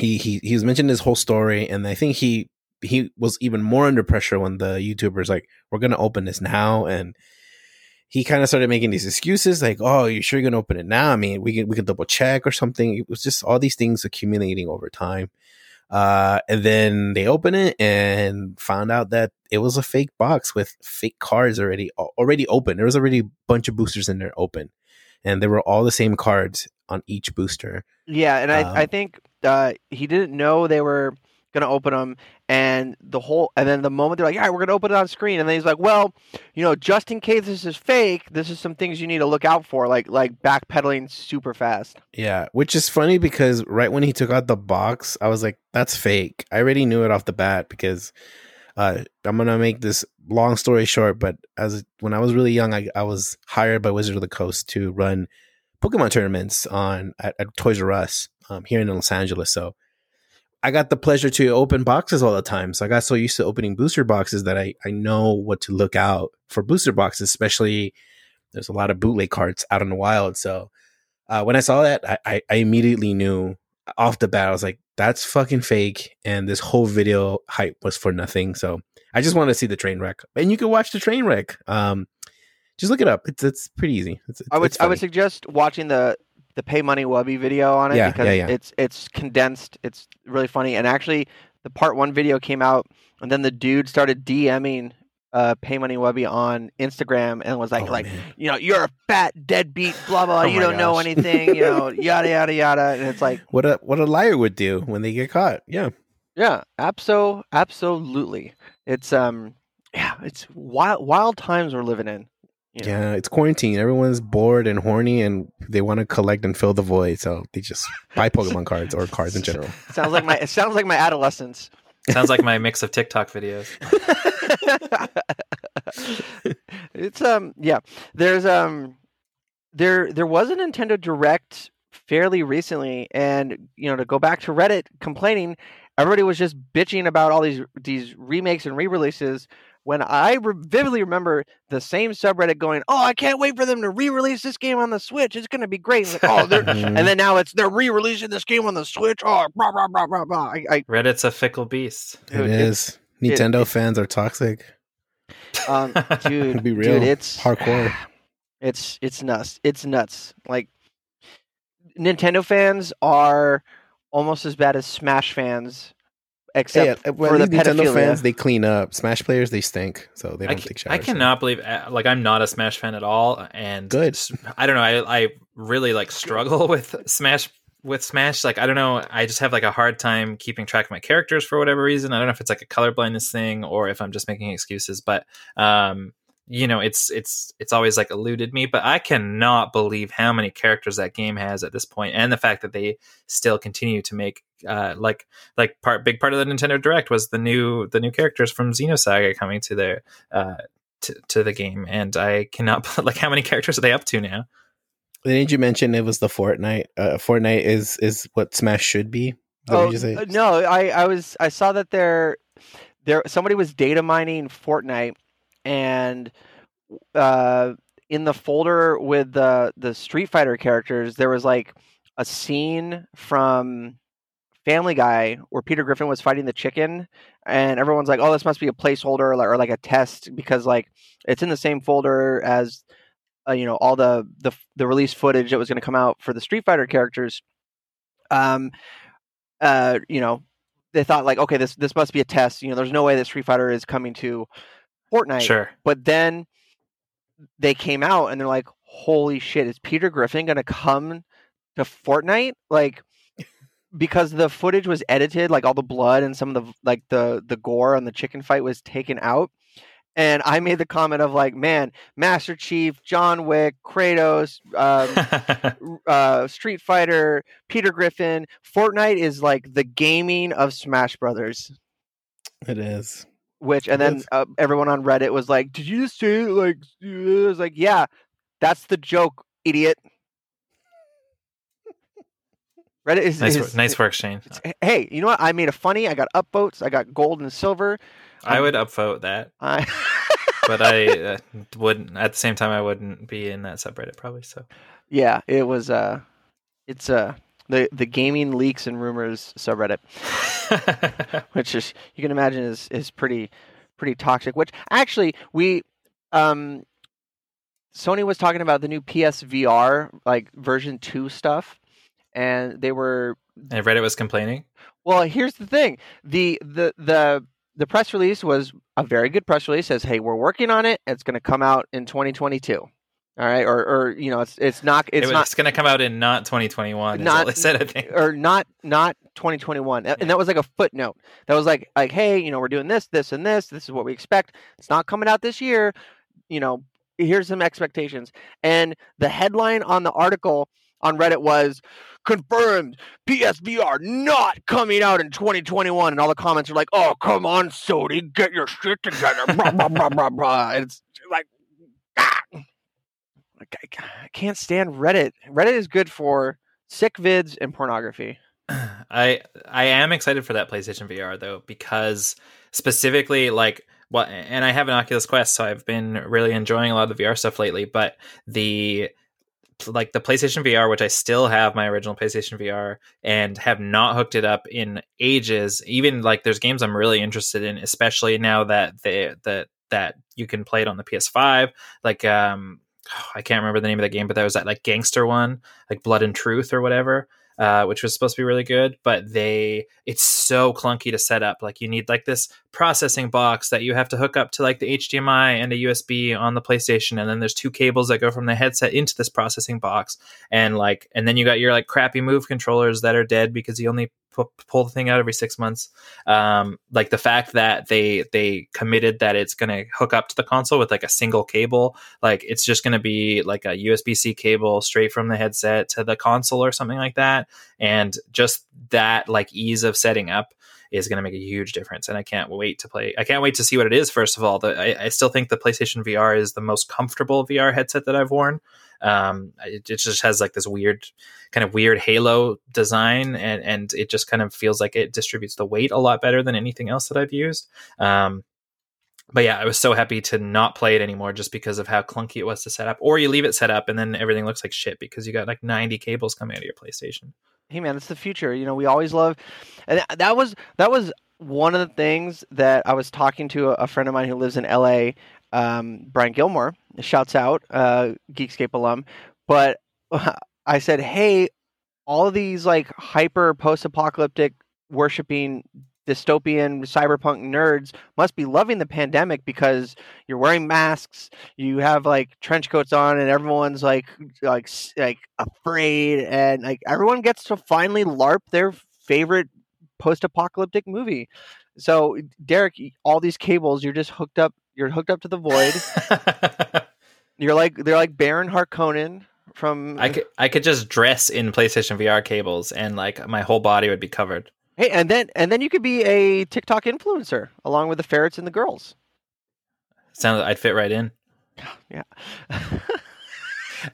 he he he was mentioning his whole story and i think he he was even more under pressure when the youtubers like we're gonna open this now and he kind of started making these excuses like oh you're sure you're gonna open it now? I mean we can we can double check or something. It was just all these things accumulating over time. Uh and then they opened it and found out that it was a fake box with fake cards already already open. There was already a bunch of boosters in there open and they were all the same cards on each booster. Yeah, and I, I Um, think uh, he didn't know they were going to open them, and the whole, and then the moment they're like, "All right, we're going to open it on screen," and then he's like, "Well, you know, just in case this is fake, this is some things you need to look out for, like like backpedaling super fast." Yeah, which is funny because right when he took out the box, I was like, "That's fake." I already knew it off the bat because uh, I'm gonna make this long story short. But as when I was really young, I, I was hired by Wizard of the Coast to run Pokemon tournaments on at, at Toys R Us um, here in Los Angeles. So I got the pleasure to open boxes all the time. So I got so used to opening booster boxes that I I know what to look out for booster boxes, especially there's a lot of bootleg cards out in the wild. So uh, when I saw that, I, I, I immediately knew off the bat. I was like, "That's fucking fake," and this whole video hype was for nothing. So I just wanted to see the train wreck, and you can watch the train wreck. Um, just look it up. It's it's pretty easy. It's, I would it's I would suggest watching the the Pay Money Wubby video on it Yeah, because yeah, yeah. it's it's condensed. It's really funny, and actually, the part one video came out, and then the dude started DMing uh, Pay Money Wubby on Instagram and was like Oh, like man. you know you're a fat deadbeat blah blah Oh you don't know anything you know yada yada yada and it's like what a what a liar would do when they get caught. Yeah, yeah abso absolutely it's um yeah it's wild wild times we're living in you know? yeah. It's quarantine. Everyone's bored and horny, and they want to collect and fill the void. So they just buy Pokemon cards or cards in general. sounds like my it sounds like my adolescence Sounds like my mix of TikTok videos. it's um yeah there's um there there was a nintendo direct fairly recently and you know to go back to reddit complaining everybody was just bitching about all these these remakes and re-releases when i re- vividly remember the same subreddit going oh i can't wait for them to re-release this game on the switch it's going to be great like, oh they're and then now it's they're re-releasing this game on the switch oh blah blah blah blah blah I, I Reddit's a fickle beast. it Dude, is. Nintendo fans are toxic. um dude Be real. dude it's Hardcore. It's it's nuts. It's nuts. Like Nintendo fans are almost as bad as Smash fans, except Hey, well, for the Nintendo fans, they clean up. Smash players, they stink, so they I, don't ca- take showers. I cannot believe uh, like I'm not a Smash fan at all, and Good. I don't know. I I really like struggle with Smash with Smash. Like I don't know. I just have like a hard time keeping track of my characters for whatever reason. I don't know if it's like a color blindness thing or if I'm just making excuses. But um, you know, it's it's it's always like eluded me. But I cannot believe how many characters that game has at this point, and the fact that they still continue to make uh like like part big part of the Nintendo Direct was the new the new characters from Xenosaga coming to their uh to, to the game and I cannot like how many characters are they up to now? Didn't you mention it was the Fortnite? Uh, Fortnite is is what Smash should be. Is that what Oh you say? uh, no, I I was I saw that there there somebody was data mining Fortnite and uh in the folder with the the Street Fighter characters there was like a scene from Family Guy where Peter Griffin was fighting the chicken and everyone's like oh this must be a placeholder or like, or like a test because like it's in the same folder as uh, you know all the the the release footage that was going to come out for the Street Fighter characters um uh, you know, they thought like, okay, this this must be a test. You know, there's no way that Street Fighter is coming to Fortnite. Sure. But then they came out and they're like, holy shit, is Peter Griffin gonna come to Fortnite? Like because the footage was edited, like all the blood and some of the like the the gore on the chicken fight was taken out. And I made the comment of like, man, Master Chief, John Wick, Kratos, um, uh, Street Fighter, Peter Griffin. Fortnite is like the gaming of Smash Brothers. It is. Which and then uh, everyone on Reddit was like, "Did you just say it like?" It was like, "Yeah, that's the joke, idiot." Reddit is, nice is- work, nice work, Shane. Hey, you know what? I made a funny. I got upvotes. I got gold and silver. I would upvote that, I but I uh, wouldn't at the same time I wouldn't be in that subreddit probably so. yeah, it was. Uh, it's uh the the gaming leaks and rumors subreddit. which is you can imagine is is pretty pretty toxic. Which actually we um Sony was talking about the new PSVR like version two stuff, and they were and Reddit was complaining. well. Here's the thing the the the the press release was a very good press release. Says hey, we're working on it. It's going to come out in 2022. All right, or or you know it's it's not It it's was, not it's going to come out in not 2021. Is Not- they said, I think. or not not 2021 and that was like a footnote. That was like like hey you know we're doing this this and this. This is what we expect. It's not coming out this year. You know here's some expectations. And the headline on the article on reddit was confirmed psvr not coming out in 2021 and all the comments are like oh come on sony. Get your shit together. Blah, blah, blah, blah, blah. And it's like ah. I can't stand reddit. Reddit is good for sick vids and pornography. I I am excited for that PlayStation VR though because specifically like what and I have an Oculus Quest so I've been really enjoying a lot of the VR stuff lately but the like the PlayStation VR which I still have my original PlayStation VR and have not hooked it up in ages even like there's games I'm really interested in especially now that they that that you can play it on the PS5 like um I can't remember the name of the game but there was that like gangster one like Blood and Truth or whatever uh, which was supposed to be really good, but they it's so clunky to set up. Like you need like this processing box that you have to hook up to like the HDMI and a USB on the PlayStation, and then there's two cables that go from the headset into this processing box, and like and then you got your like crappy move controllers that are dead because you only pu- pull the thing out every six months. Um, like the fact that they they committed that it's going to hook up to the console with like a single cable, like it's just going to be like a USB C cable straight from the headset to the console or something like that. And just that like ease of setting up is going to make a huge difference and i can't wait to play i can't wait to see what it is first of all. The, I, I still think the playstation vr is the most comfortable vr headset that i've worn um, it, it just has like this weird kind of weird halo design and and it just kind of feels like it distributes the weight a lot better than anything else that i've used um, but yeah, I was so happy to not play it anymore just because of how clunky it was to set up. Or you leave it set up and then everything looks like shit because you got like 90 cables coming out of your PlayStation. hey man it's the future you know we always love and that was that was one of the things that i was talking to a, friend of mine who lives in la um, brian gilmore shouts out uh, geekscape alum but i said hey all of these like hyper post-apocalyptic worshiping dystopian cyberpunk nerds must be loving the pandemic because you're wearing masks you have like trench coats on and everyone's like like like afraid and like everyone gets to finally larp their favorite post-apocalyptic movie. So derek all these cables you're just hooked up you're hooked up to the void you're like they're like baron harkonnen from I could I could just dress in PlayStation VR cables and like my whole body would be covered. Hey, and then and then you could be a TikTok influencer along with the ferrets and the girls. Sounds I'd fit right in. Yeah.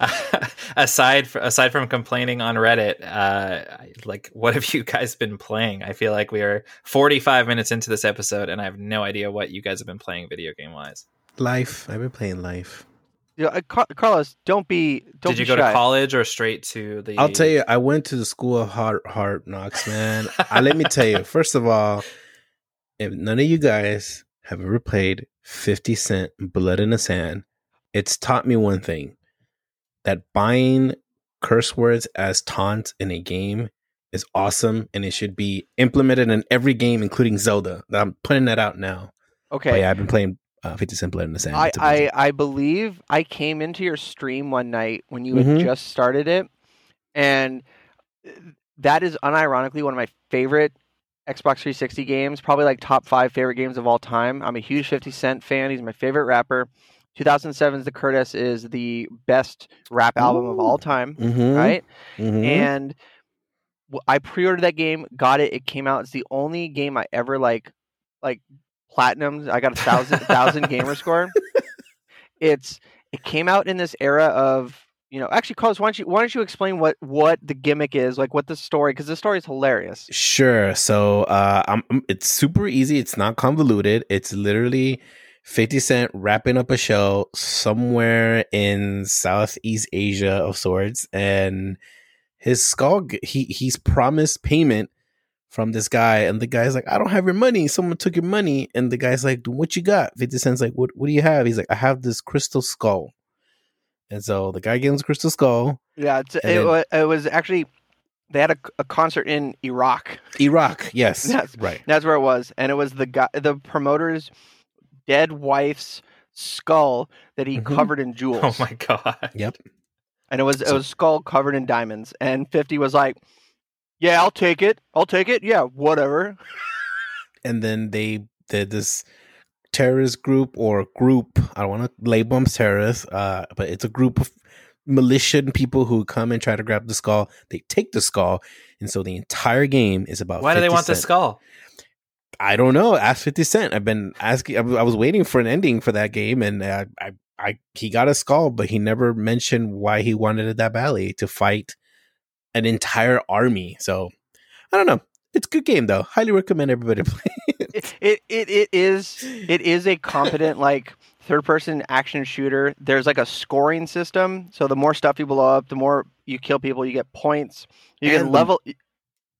aside fr- aside from complaining on Reddit, uh, like what have you guys been playing? I feel like we are 45 minutes into this episode and I have no idea what you guys have been playing video game wise. Life. I've been playing life. Yeah, uh, Car- Carlos, don't be don't Did you be go shy. to college or straight to the? I'll tell you, I went to the school of hard hard knocks, man. I, let me tell you, first of all, if none of you guys have ever played 50 Cent Blood in the Sand, it's taught me one thing that buying curse words as taunts in a game is awesome and it should be implemented in every game, including Zelda. I'm putting that out now. But Okay. yeah, I've been playing uh, 50 Cent Blood in the Sand. I, I I believe I came into your stream one night when you Mhm. had just started it, and uh, that is unironically one of my favorite Xbox 360 games. Probably like top five favorite games of all time. I'm a huge 50 Cent fan. He's my favorite rapper. 2007's The Curtis is the best rap album of all time. Mhm, Right. mhm. and I pre-ordered that game, got it. It came out. It's the only game I ever like, like platinum. I got a thousand thousand gamer score. It's it came out in this era of you know. Actually, Carlos, why don't you why don't you explain what what the gimmick is, like what the story? Because the story is hilarious. Sure. So uh, I'm- it's super easy. It's not convoluted. It's literally 50 Cent wrapping up a show somewhere in Southeast Asia of sorts. And his skull, he he's promised payment from this guy. And the guy's like, I don't have your money. Someone took your money. And the guy's like, what you got? 50 Cent's like, what, what do you have? He's like, I have this crystal skull. And so the guy gives him crystal skull. Yeah, it's, it, then- wa- it was actually they had a, a concert in Iraq. Iraq. Yes. Yes. Right. That's where it was, and it was the guy, the promoter's dead wife's skull that he Mhm. covered in jewels. Oh my god! Yep. and it was it was skull covered in diamonds. And Fifty was like, "Yeah, I'll take it. I'll take it. Yeah, whatever." and then they did this terrorist group or group i don't want to label them terrorists uh, but it's a group of militia people who come and try to grab the skull they take the skull and so the entire game is about Why do they 50 want the skull? I don't know ask 50 cent i've been asking i was waiting for an ending for that game and uh, I, I he got a skull but he never mentioned why he wanted it that badly to fight an entire army so i don't know it's a good game though highly recommend everybody play it, it it it is it is a competent like third person action shooter. There's like a scoring system, so the more stuff you blow up, the more you kill people, you get points. You And can level.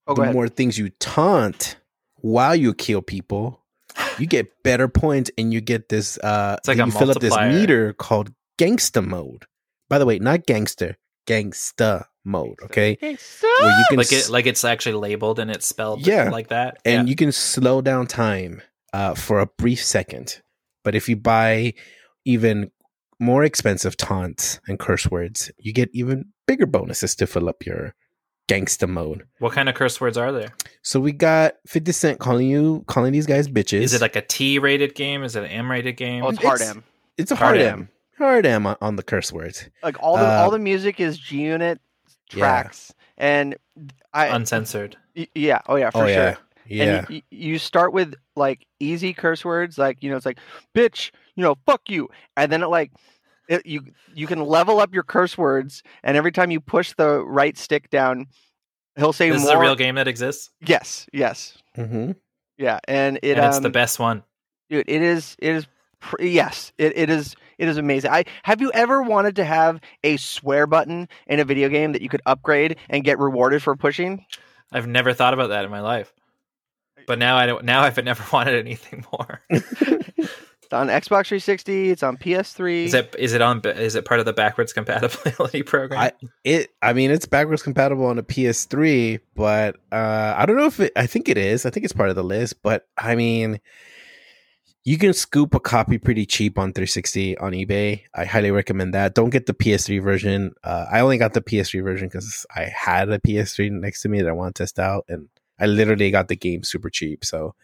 Oh, the more things you taunt while you kill people, you get better points and you get this uh It's like you a fill up this meter called gangsta mode. By the way, not gangster, gangsta mode, okay? Okay, so- Where you can Like it, like it's actually labeled and it's spelled Yeah. like that. and Yeah. you can slow down time uh for a brief second. But if you buy even more expensive taunts and curse words, you get even bigger bonuses to fill up your gangsta mode. what kind of curse words are there? So we got 50 Cent calling you calling these guys bitches. Is it like a T rated game? Is it an M rated game? oh, it's hard it's- M. It's a Hard hard M. M. Hard M on, on the curse words. Like all the Uh, all the music is G Unit Yeah. tracks, and I Uncensored. y- yeah oh yeah for oh sure. yeah, yeah. And you, you start with like easy curse words, like you know, it's like "bitch," you know, "fuck you," and then it like it, you you can level up your curse words, and every time you push the right stick down, he'll say This more. is a real game that exists, Yes, yes, hmm yeah, and it and it's um, the best one. dude, it is it is pr- yes, it, it is it is amazing. I have you ever wanted to have a swear button in a video game that you could upgrade and get rewarded for pushing? I've never thought about that in my life, but now I don't. Now I've never wanted anything more. It's on Xbox 360. It's on PS3. Is it is it on is it part of the backwards compatibility program? I it I mean it's backwards compatible on a PS3, but uh I don't know if it I think it is. I think it's part of the list, but I mean you can scoop a copy pretty cheap on 360 on eBay. I highly recommend that. Don't get the PS3 version. Uh, I only got the PS3 version because I had a PS3 next to me that I want to test out, and I literally got the game super cheap. So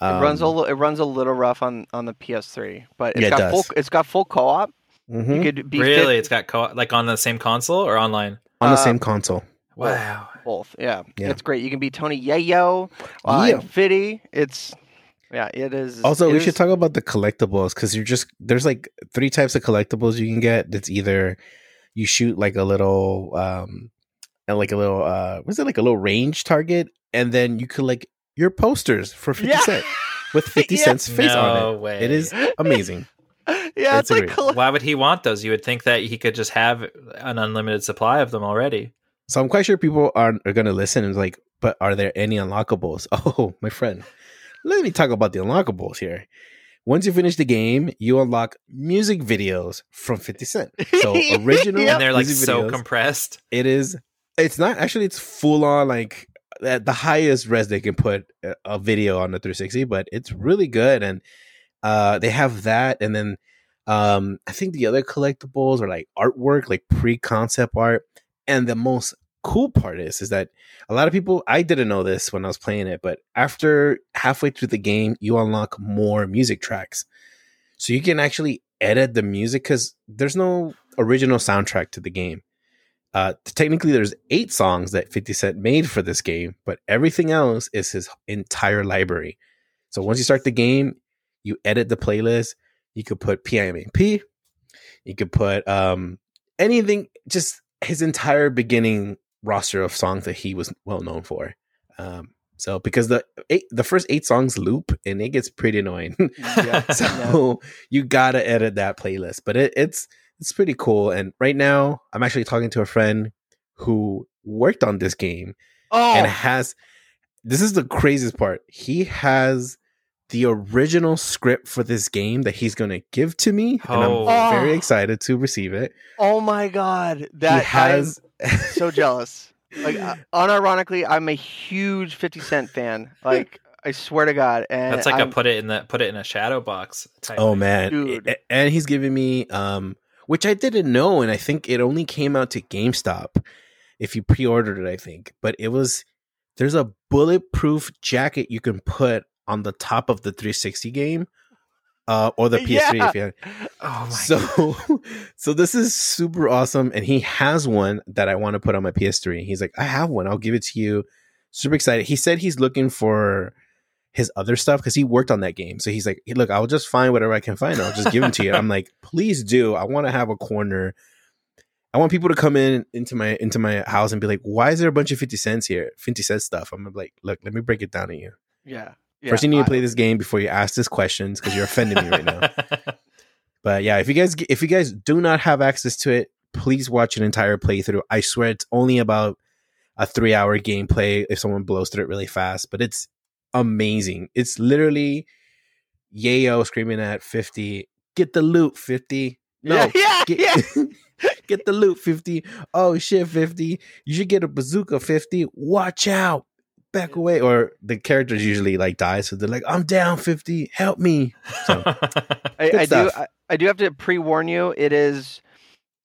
it runs a um, little. It runs a little rough on on the PS3, but it's Yeah, it got full. does. It's got full co-op. mhm. You could be really, fit- it's got co- op? like on the same console or online. on the uh, same console. Wow. both. Yeah. Yeah. it's great. You can be Tony Yayo, uh, Yeah. and Fitty. It's yeah, it is. Also, it we is- should talk about the collectibles because you're just there's like three types of collectibles you can get. It's either you shoot like a little um and like a little uh was it like a little range target, and then you collect your posters for fifty Yeah. cent with fifty Yeah. cents face no on it. way. It is amazing. Yeah, It's it's like agreed. Why would he want those? You would think that he could just have an unlimited supply of them already. So I'm quite sure people are are gonna listen and like, but are there any unlockables? Oh, my friend, let me talk about the unlockables here. Once you finish the game, you unlock music videos from 50 Cent. So original, Yep. And they're like music so videos. compressed. It is. It's not actually. It's full on like at the highest res they can put a- a video on the 360, but it's really good. And uh, they have that, and then um, I think the other collectibles are like artwork, like pre-concept art. And the most cool part is, is that a lot of people. I didn't know this when I was playing it, but after halfway through the game, you unlock more music tracks, so you can actually edit the music because there's no original soundtrack to the game. Uh, technically, there's eight songs that 50 Cent made for this game, but everything else is his entire library. So once you start the game, you edit the playlist. You could put PIMAP. You could put um, anything, just his entire beginning roster of songs that he was well known for. Um, so because the eight, the first eight songs loop and it gets pretty annoying. yeah, so you gotta edit that playlist but it, it's it's pretty cool and right now i'm actually talking to a friend who worked on this game Oh, and has this is the craziest part he has the original script for this game that he's gonna give to me and Oh. i'm very Oh. excited to receive it oh my god, that he has so jealous. Like, uh, unironically, I'm a huge 50 Cent fan. Like, I swear to God, and That's like I'm, a put it in the put it in a shadow box. Type Oh man, Dude. And he's giving me um, which I didn't know, and I think it only came out to GameStop if you pre-ordered it. I think, but it was there's a bulletproof jacket you can put on the top of the 360 game, uh, or the PS3 Yeah. if you. Oh my So, so this is super awesome, and he has one that I want to put on my PS3. He's like, I have one, I'll give it to you. Super excited. He said he's looking for his other stuff because he worked on that game. So he's like, hey, look, I'll just find whatever I can find. I'll just give them to you. I'm like, please do. I want to have a corner. I want people to come in into my into my house and be like, why is there a bunch of 50 cents here? 50 cent stuff. I'm like, look, let me break it down to you. yeah. yeah First, you need to play this game before you ask these questions because you're offending me right now. But yeah, if you guys if you guys do not have access to it, please watch an entire playthrough. I swear it's only about a three hour gameplay if someone blows through it really fast, but it's amazing. It's literally Yayo screaming at 50, get the loot, 50. No, yeah, yeah, get, yeah. get the loot, 50. Oh shit, 50. You should get a bazooka, 50. Watch out. Back away. Or the characters usually like die, so they're like, I'm down, 50. Help me. So I, I do. I, I do have to pre warn you. It is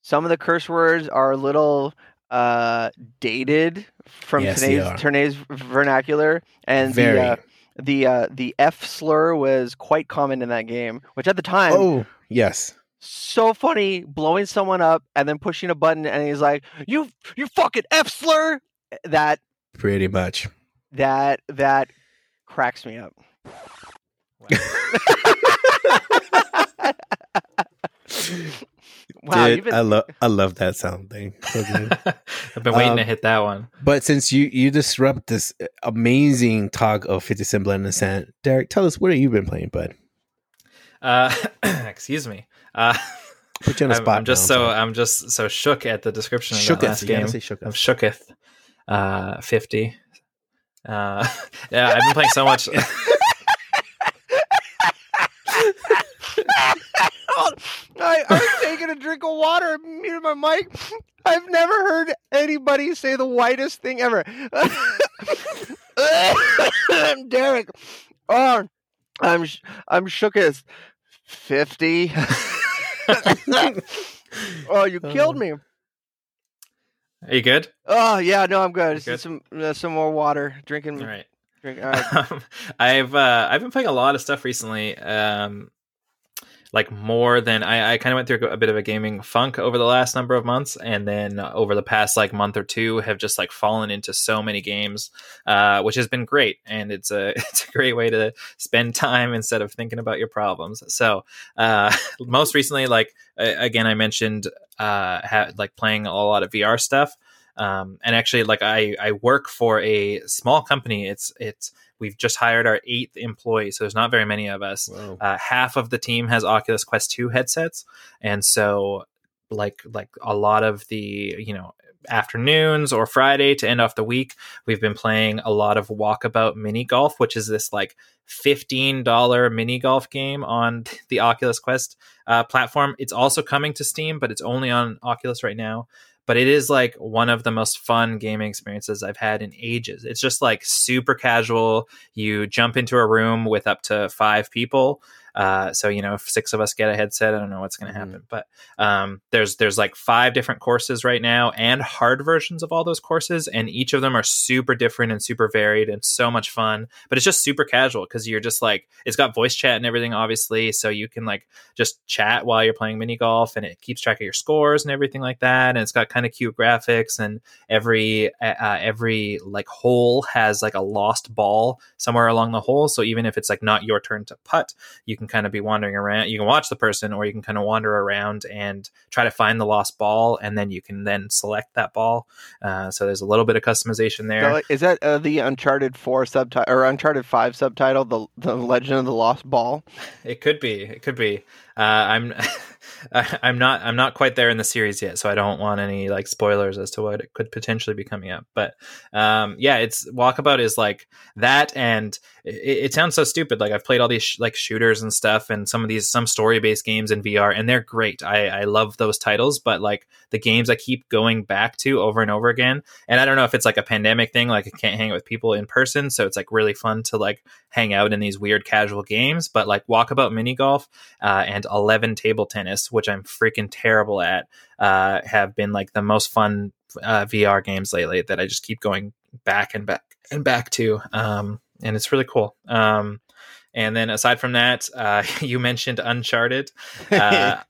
some of the curse words are a little uh, dated from Yes, today's today's vernacular, and Very. the uh, the uh, the F slur was quite common in that game. Which at the time, Oh, yes. so funny, blowing someone up and then pushing a button, and he's like, "You you fucking F slur." That Pretty much. that that cracks me up. Wow, Dude, you've been I love I love that sound thing. I've been waiting to Um, hit that one. but since you you disrupt this amazing talk of 50 Cent Blend and Cent, Derek, tell us what have you been playing, bud? Uh, excuse me. Uh, Put you on a I'm, spot. I'm just now, so sorry. I'm just so shook at the description of that shooketh. last game. say shooketh. I'm shooketh. Uh, fifty. Uh, yeah, I've been playing so much. I, I was taking a drink of water and muted my mic. I've never heard anybody say the whitest thing ever. Derek, oh, I'm sh- I'm shook as fifty. oh, you killed me. Are you good? Oh yeah, no, I'm good. Good? Some uh, some more water. Drinking. All right. Drink. All right. Um, I've uh, I've been playing a lot of stuff recently. Um, like more than I, I kind of went through a bit of a gaming funk over the last number of months, and then over the past like month or two, have just like fallen into so many games, uh, which has been great, and it's a it's a great way to spend time instead of thinking about your problems. So, uh, most recently, like again, I mentioned uh, had like playing a lot of VR stuff. Um, and actually, like I, I work for a small company. It's it's we've just hired our eighth employee, so there's not very many of us. Uh, half of the team has Oculus Quest 2 headsets, and so like like a lot of the you know afternoons or Friday to end off the week, we've been playing a lot of Walkabout Mini Golf, which is this like fifteen dollar mini golf game on the Oculus Quest uh, platform. It's also coming to Steam, but it's only on Oculus right now but it is like one of the most fun gaming experiences I've had in ages. It's just like super casual. You jump into a room with up to five people. Uh, so you know, if six of us get a headset, I don't know what's going to Mhm. happen. But um, there's there's like five different courses right now, and hard versions of all those courses, and each of them are super different and super varied and so much fun. But it's just super casual because you're just like it's got voice chat and everything, obviously, so you can like just chat while you're playing mini golf, and it keeps track of your scores and everything like that. And it's got kind of cute graphics, and every uh, every like hole has like a lost ball somewhere along the hole. So even if it's like not your turn to putt, you can kind of be wandering around. You can watch the person, or you can kind of wander around and try to find the lost ball, and then you can then select that ball. Uh, so there's a little bit of customization there. So, is that uh, the Uncharted Four subtitle or Uncharted Five subtitle? The the Legend of the Lost Ball. It could be. It could be. Uh, I'm. I'm not. I'm not quite there in the series yet, so I don't want any like spoilers as to what it could potentially be coming up. But um, yeah, it's Walkabout is like that, and it, it sounds so stupid. Like I've played all these sh- like shooters and stuff, and some of these some story based games in VR, and they're great. I I love those titles, but like the games I keep going back to over and over again, and I don't know if it's like a pandemic thing, like I can't hang out with people in person, so it's like really fun to like hang out in these weird casual games. But like Walkabout mini golf uh, and 11 table tennis, which I'm freaking terrible at, uh, have been like the most fun uh, VR games lately that I just keep going back and back and back to. Um, and it's really cool. Um, and then aside from that, uh, you mentioned Uncharted. Uh,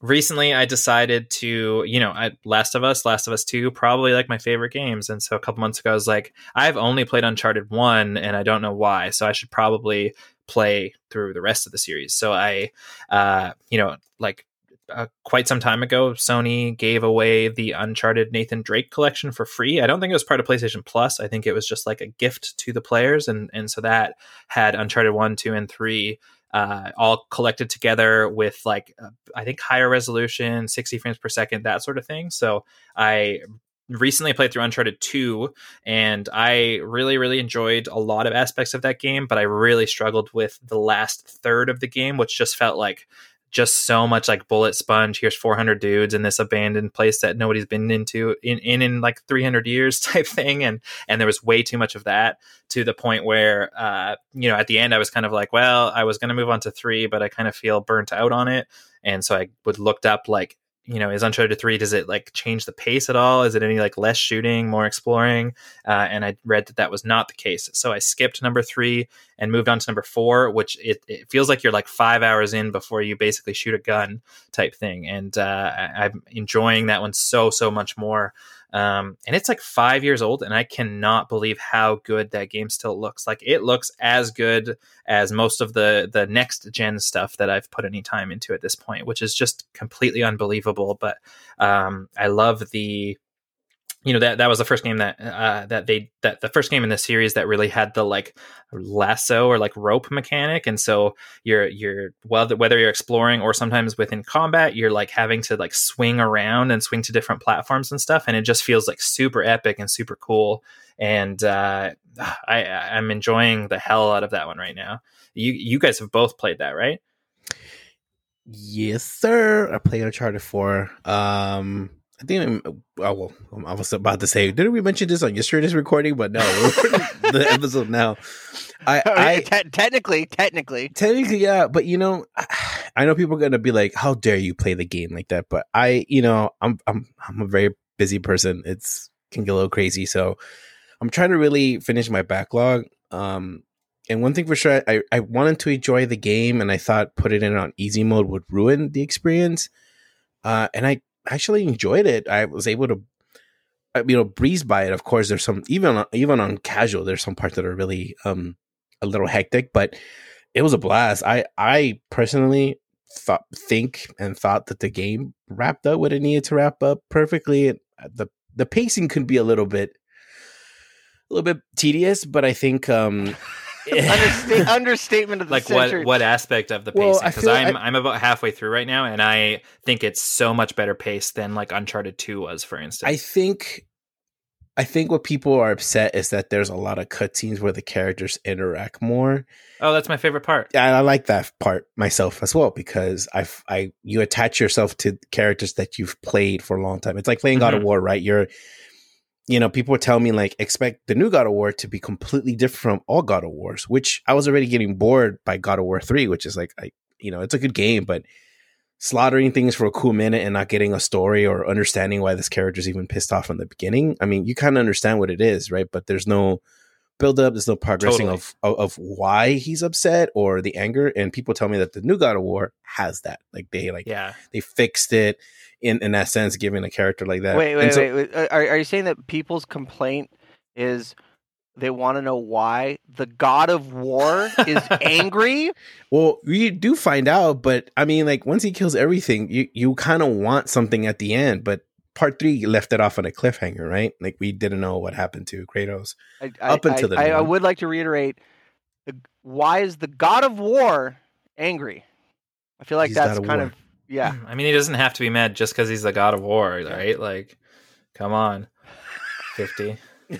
recently I decided to, you know, I, Last of Us, Last of Us 2, probably like my favorite games. And so a couple months ago, I was like, I've only played Uncharted 1 and I don't know why. So I should probably play through the rest of the series. So I, uh, you know, like uh, quite some time ago, Sony gave away the Uncharted Nathan Drake collection for free. I don't think it was part of PlayStation Plus. I think it was just like a gift to the players, and and so that had Uncharted one, two, and three uh, all collected together with like uh, I think higher resolution, sixty frames per second, that sort of thing. So I recently played through Uncharted 2 and I really really enjoyed a lot of aspects of that game but I really struggled with the last third of the game which just felt like just so much like bullet sponge. Here's 400 dudes in this abandoned place that nobody's been into in in, in like 300 years type thing and and there was way too much of that to the point where uh you know at the end I was kind of like well I was going to move on to 3 but I kind of feel burnt out on it and so I would looked up like you know, is Uncharted 3, does it like change the pace at all? Is it any like less shooting, more exploring? Uh, and I read that that was not the case. So I skipped number three and moved on to number four, which it, it feels like you're like five hours in before you basically shoot a gun type thing. And uh, I, I'm enjoying that one so, so much more. Um, and it's like five years old, and I cannot believe how good that game still looks. Like it looks as good as most of the the next gen stuff that I've put any time into at this point, which is just completely unbelievable. But um, I love the you know that that was the first game that uh, that they that the first game in the series that really had the like lasso or like rope mechanic. And so you're you're whether whether you're exploring or sometimes within combat you're like having to like swing around and swing to different platforms and stuff. And it just feels like super epic and super cool. And uh, I I'm enjoying the hell out of that one right now. You you guys have both played that right? Yes, sir. I played Uncharted 4. Um, I think I'm, oh, well, I was about to say, didn't we mention this on yesterday's recording? But no, the episode now. I, I Te- technically, technically, technically, yeah, but you know, I know people are gonna be like, "How dare you play the game like that?" But I, you know, I'm I'm I'm a very busy person. It's can get a little crazy, so I'm trying to really finish my backlog. Um, and one thing for sure, I I wanted to enjoy the game, and I thought put it in on easy mode would ruin the experience. Uh, and I actually enjoyed it. I was able to, uh, you know, breeze by it. Of course, there's some even even on casual. There's some parts that are really um a little hectic, but it was a blast. I I personally thought think and thought that the game wrapped up what it needed to wrap up perfectly. Uh, the the pacing could be a little bit a little bit tedious, but I think um Understa- understatement of the like century. what what aspect of the Well, pacing because feel i'm I- i'm about halfway through right now and i think it's so much better paced than like uncharted 2 was for instance I think I think what people are upset is that there's a lot of cutscenes where the characters interact more. oh that's my favorite part Yeah, And I like that part myself as well because I I you attach yourself to characters that you've played for a long time. It's like playing God of Mhm. War, right? You're you know, people tell me like expect the new God of War to be completely different from all God of Wars, which I was already getting bored by God of War 3, which is like I you know, it's a good game, but slaughtering things for a cool minute and not getting a story or understanding why this character's even pissed off in the beginning. I mean, you kind of understand what it is, right? But there's no build up, there's no progressing Totally. of, of of why he's upset or the anger. And people tell me that the new God of War has that. Like they like yeah they fixed it in in that sense, giving a character like that. wait, wait, so- wait, wait. Are, are you saying that people's complaint is they want to know why the God of War is angry? Well, we do find out, but I mean, like once he kills everything, you you kind of want something at the end. But part three left it off on a cliffhanger, right? Like we didn't know what happened to Kratos. I, Up I, until the I, I would like to reiterate: why is the God of War angry? I feel like He's that's kind War. of yeah. i mean he doesn't have to be mad just because he's the god of war right like come on 50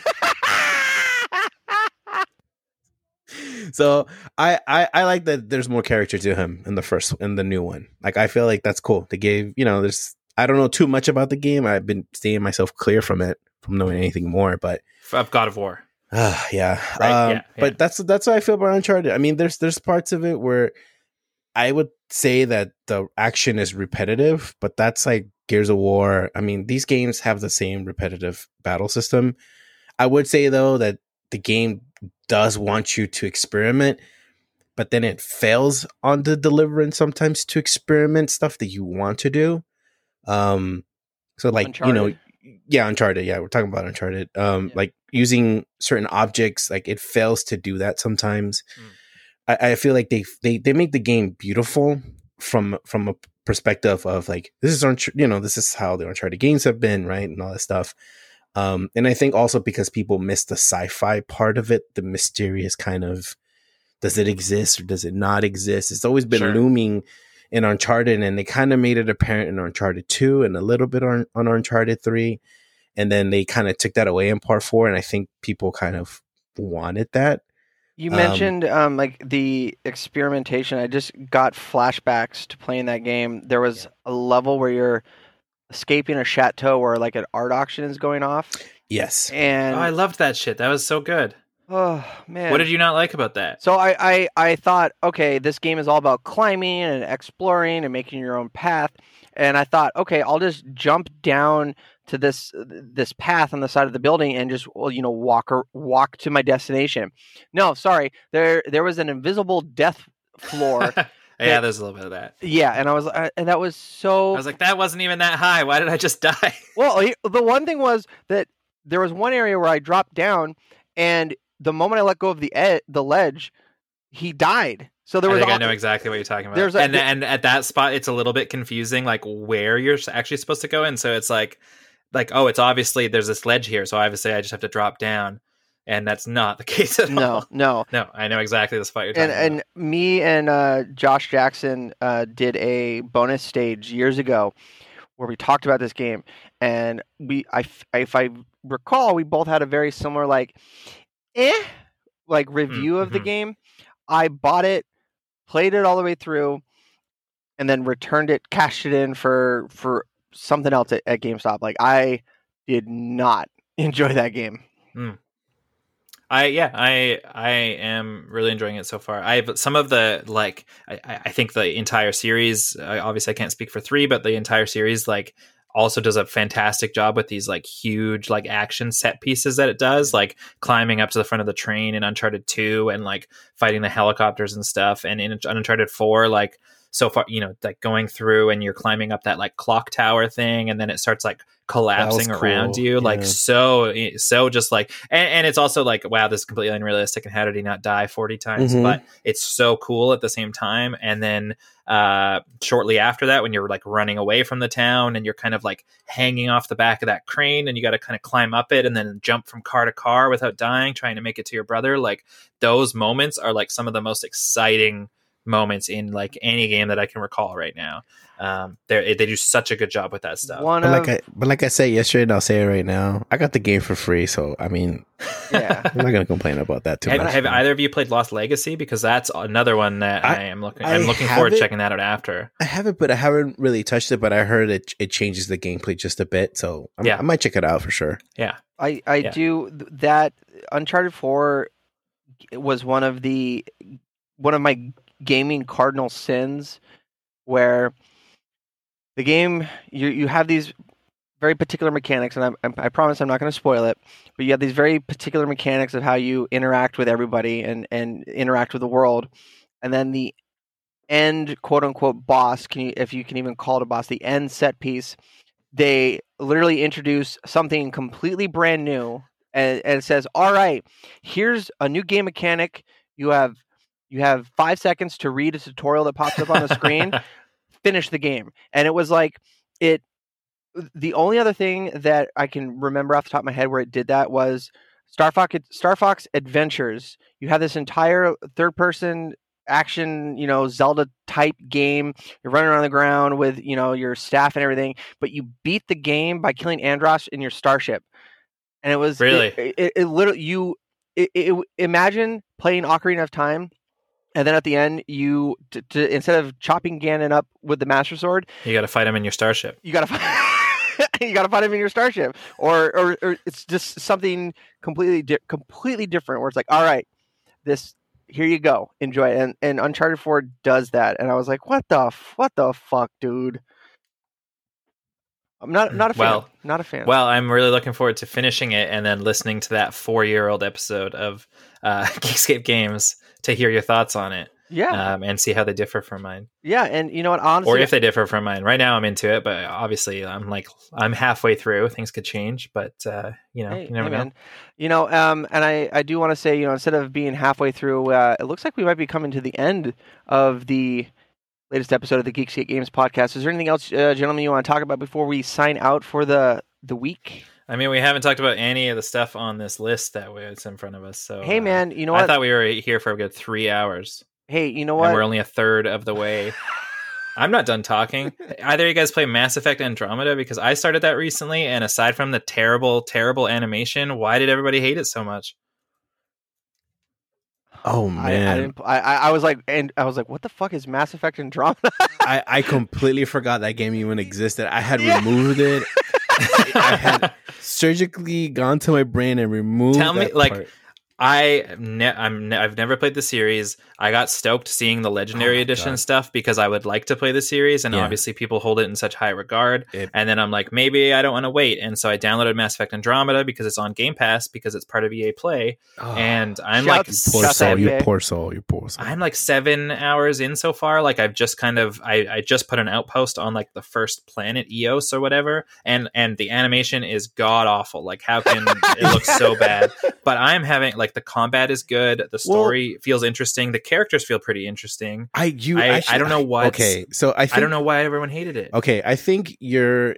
So I, I I like that there's more character to him in the first in the new one. Like I feel like that's cool. They gave you know there's I don't know too much about the game. I've been staying myself clear from it from knowing anything more, but of god of war Uh, yeah. Right, Um, yeah, yeah. But that's that's how I feel about Uncharted. I mean, there's there's parts of it where I would say that the action is repetitive, but that's like Gears of War. I mean, these games have the same repetitive battle system. I would say though that the game does want you to experiment, but then it fails on the deliverance sometimes to experiment stuff that you want to do. Um, so like you know, yeah, Uncharted. Yeah, we're talking about Uncharted. Um, Yeah. like using certain objects, like it fails to do that sometimes. Mm. I, I feel like they they they make the game beautiful from from a perspective of like this is Unch- you know this is how the Uncharted games have been, right, and all that stuff. Um, and I think also because people miss the sci-fi part of it, the mysterious kind of does it exist or does it not exist? It's always been Sure. looming in Uncharted, and they kind of made it apparent in Uncharted Two and a little bit on, on Uncharted Three, and then they kind of took that away in Part Four, and I think people kind of wanted that. You Um, mentioned um, like the experimentation. I just got flashbacks to playing that game. There was a level where you're escaping a chateau where like an art auction is going off, Yes, and oh i loved that shit. That was so good. Oh man, what did you not like about that? So I, I I thought, okay, this game is all about climbing and exploring and making your own path. And I thought, okay, I'll just jump down to this this path on the side of the building and just well, you know walk or walk to my destination. No, sorry, there there was an invisible death floor. yeah there's a little bit of that yeah, and I was uh, and that was so i was like that wasn't even that high why did i just die well, the one thing was that there was one area where I dropped down, and the moment I let go of the ed- the ledge, he died. So there I was think I know exactly what you're talking about. there's a- and and at that spot, it's a little bit confusing, like where you're actually supposed to go. And so it's like, like oh, it's obviously there's this ledge here, so obviously I just have to drop down, and that's not the case at no, all. no. No, no. I know exactly the fight you're talking and about. and me and uh, Josh Jackson uh, did a bonus stage years ago where we talked about this game, and we I if I recall, we both had a very similar like, eh, like review of the mhm. game. I bought it, played it all the way through, and then returned it, cashed it in for for something else at, at GameStop. Like I did not enjoy that game. I yeah, I I am really enjoying it so far. I have some of the like I, I think the entire series. Uh, obviously, I can't speak for three, but the entire series like also does a fantastic job with these like huge like action set pieces that it does, like climbing up to the front of the train in Uncharted Two and like fighting the helicopters and stuff. And in Uncharted Four, like so far, you know, like going through and you're climbing up that like clock tower thing, and then it starts like collapsing cool, around you, like so, so just like, and, and it's also like, wow, this is completely unrealistic, and how did he not die forty times? Mhm. But it's so cool at the same time. And then uh, shortly after that, when you're like running away from the town and you're kind of like hanging off the back of that crane, and you got to kind of climb up it and then jump from car to car without dying, trying to make it to your brother, like those moments are like some of the most exciting moments in like any game that I can recall right now. Um, they they do such a good job with that stuff. One But of like I, but like I said yesterday, and I'll say it right now. I got the game for free, so I mean, yeah. I'm not gonna complain about that too Have, much. have either of you played Lost Legacy? Because that's another one that I, I- am looking. I I'm looking forward to checking that out after. I haven't, but I haven't really touched it. But I heard it it changes the gameplay just a bit, so I'm, Yeah. I might check it out for sure. Yeah, I I Yeah. do that. Uncharted Four was one of the one of my gaming cardinal sins, where the game you you have these very particular mechanics, and I'm, I promise I'm not going to spoil it, but you have these very particular mechanics of how you interact with everybody and and interact with the world, and then the end quote unquote boss can you if you can even call it a boss the end set piece they literally introduce something completely brand new and, and it says all right here's a new game mechanic. You have you have five seconds to read a tutorial that pops up on the screen finish the game. And it was like it the only other thing that i can remember off the top of my head where it did that was star fox star fox adventures. You have this entire third person action you know zelda type game. You're running around the ground with you know your staff and everything but you beat the game by killing Andross in your starship. And it was Really? it, it, it literally you it, it, imagine playing ocarina of time and then at the end you to, to instead of chopping ganon up with the master sword you got to fight him in your starship. you gotta fight you gotta find him in your starship. Or, or or it's just something completely di- completely different where it's like all right this here you go. Enjoy it. And and uncharted 4 does that. And i was like what the f- what the fuck dude i'm not not a fan Well- not a fan Well, I'm really looking forward to finishing it and then listening to that four year old episode of uh, Geekscape Games to hear your thoughts on it yeah um, and see how they differ from mine, yeah and you know what honestly or if they differ from mine. Right now, I'm into it, but obviously, I'm like I'm halfway through. Things could change, but uh, you know, Hey, you never hey, know. man. You know, um, and I, I do want to say, you know, instead of being halfway through, uh, it looks like we might be coming to the end of the latest episode of the Geekscape Games podcast. Is there anything else, uh, gentlemen, you want to talk about before we sign out for the the week? I mean, we haven't talked about any of the stuff on this list that was in front of us. So, hey, uh, man, you know what I thought we were here for a good three hours, hey, you know and we're only a third of the way. I'm not done talking. Either of you guys play Mass Effect Andromeda because I started that recently, and aside from the terrible, terrible animation, why did everybody hate it so much? Oh man, I, didn't, I, I I was like, and I was like, what the fuck is Mass Effect Andromeda? I, I completely forgot that game even existed. I had Yeah. removed it. I had surgically gone to my brain and removed. Tell me, that like, part. I ne- I'm ne- I've never played the series. I got stoked seeing the Legendary Oh Edition God. stuff because I would like to play the series, and Yeah. obviously people hold it in such high regard. It- and then I'm like, maybe I don't want to wait, and so I downloaded Mass Effect Andromeda because it's on Game Pass because it's part of EA Play, Oh, and I'm like, Shouts- poor soul, you poor soul, you poor soul. I'm like seven hours in so far. Like I've just kind of I, I just put an outpost on like the first planet Eos or whatever, and and the animation is god awful. Like how can it looks so bad? But I'm having like the combat is good, the story feels interesting, the characters feel pretty interesting. I you I- actually- I don't know what's- Okay, so I think, I don't know why everyone hated it. Okay, I think you're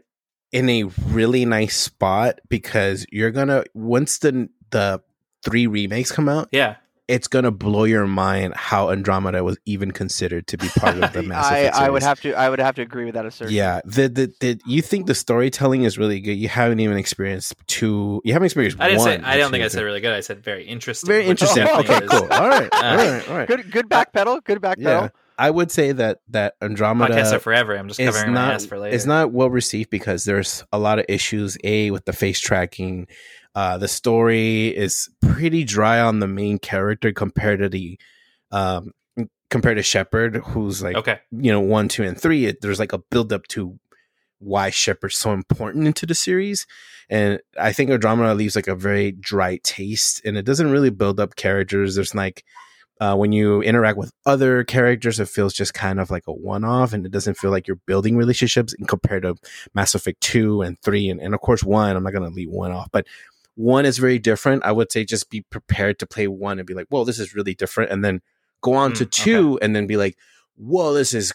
in a really nice spot because you're gonna once the the three remakes come out, Yeah, it's gonna blow your mind how Andromeda was even considered to be part of the Mass I, Effect I would have to I would have to agree with that assertion. Yeah, the, the the you think the storytelling is really good. You haven't even experienced two. You haven't experienced. I didn't say one, I don't think I said really good. I said very interesting. Very interesting. definitely Okay, cool. All right, all Uh, right, all right. Good good back pedal. Good back Yeah. pedal. I would say that that Andromeda Podcasts are forever. I'm just it's covering my ass for later. it's not well received because there's a lot of issues. A with the face tracking, uh, the story is pretty dry on the main character compared to the um compared to Shepard, who's like okay. you know one, two, and three. It, there's like a build up to why Shepard's so important into the series, and I think Andromeda leaves like a very dry taste, and it doesn't really build up characters. There's like uh, when you interact with other characters, it feels just kind of like a one off, and it doesn't feel like you're building relationships in compared to Mass Effect two and three, and, and of course one. I'm not gonna leave one off, but one is very different. I would say just be prepared to play one and be like, "Well, this is really different," and then go on Mm, to two, and then be like, "Whoa, this is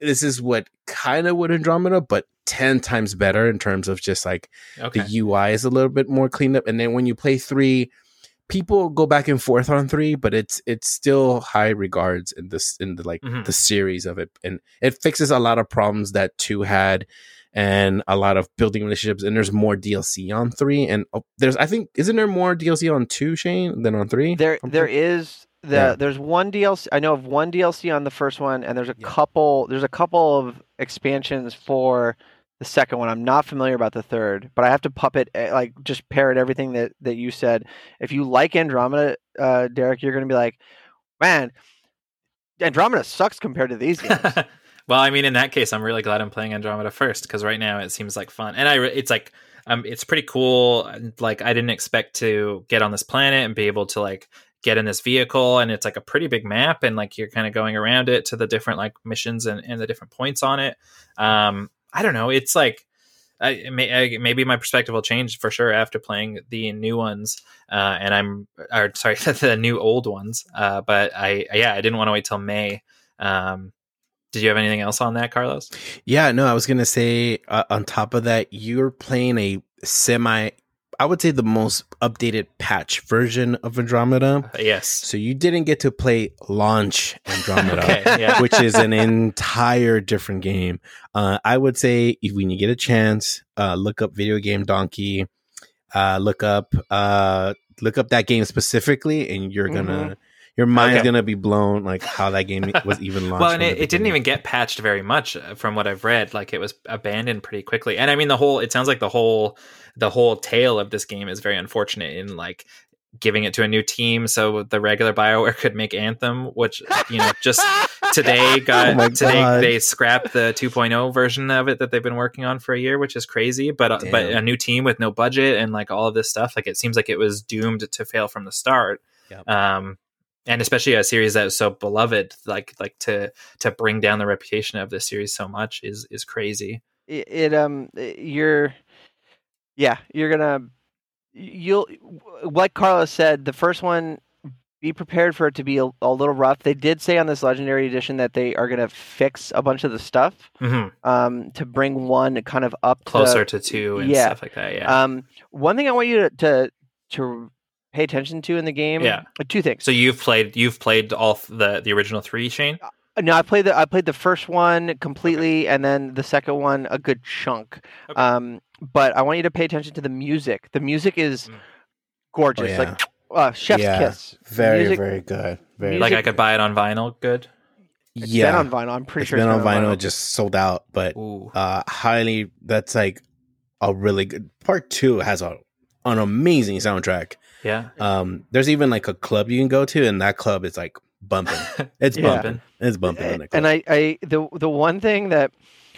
this is what kind of what Andromeda, but ten times better in terms of just like Okay. the UI is a little bit more cleaned up. And then when you play three, people go back and forth on three, but it's it's still high regards in this in the like Mhm. the series of it, and it fixes a lot of problems that two had. And a lot of building relationships, and there's more DLC on three, and oh, there's I think isn't there more DLC on two, Shane, than on three? There, there is the Yeah. there's one DLC. I know of one DLC on the first one, and there's a Yeah. couple. There's a couple of expansions for the second one. I'm not familiar about the third, but I have to puppet eh, like just parrot everything that that you said. If you like Andromeda, uh, Derek, you're gonna be like, man, Andromeda sucks compared to these games. well, I mean, in that case, I'm really glad I'm playing Andromeda first because right now it seems like fun, and I re- it's like um, it's pretty cool. Like I didn't expect to get on this planet and be able to like get in this vehicle, and it's like a pretty big map, and like you're kind of going around it to the different like missions and, and the different points on it. Um, I don't know. It's like. I, may, I, maybe my perspective will change for sure after playing the new ones, uh, and I'm, or sorry, the new old ones. Uh, but I, yeah, I didn't want to wait till May. Um, did you have anything else on that, Carlos? Yeah, no, I was gonna say uh, on top of that, you're playing a semi. I would say the most updated patch version of Andromeda. Uh, yes. So you didn't get to play launch Andromeda, Okay. Yeah. which is an entire different game. Uh, I would say if when you get a chance, uh, look up VideoGameDunkey, uh, look up uh, look up that game specifically, and you're gonna your mind's. Okay. gonna be blown like how that game was even launched. well, and it, it didn't even get patched very much uh, from what I've read. Like it was abandoned pretty quickly. And I mean, the whole, it sounds like the whole, the whole tale of this game is very unfortunate in like giving it to a new team so the regular Bioware could make Anthem, which, you know, just today got Oh today God. they scrapped the 2.0 version of it that they've been working on for a year which is crazy but uh, but a new team with no budget and like all of this stuff like it seems like it was doomed to fail from the start Yep. um and especially a series that is so beloved like like to to bring down the reputation of this series so much is is crazy it, it um you're yeah you're gonna you'll like carlos said the first one be prepared for it to be a, a little rough they did say on this legendary edition that they are gonna fix a bunch of the stuff Mhm. um to bring one kind of up to- closer to two and yeah. stuff like that yeah um one thing i want you to to, to pay attention to in the game Yeah. uh, two things so you've played you've played all the the original three shane no i played the i played the first one completely and then the second one a good chunk Okay. um but i want you to pay attention to the music the music is Mm. gorgeous Oh, yeah. like uh, chef's Yeah. kiss very Music- very good. Very music- like i could buy it on vinyl good It's yeah. been on vinyl i'm pretty it's sure been it's on vinyl, it just sold out, but Ooh. uh highly that's like a really good part two has a an amazing soundtrack. Yeah Um there's even like a club you can go to and that club is like bumping. It's Yeah. bumping. It's bumping in and I, I the the one thing that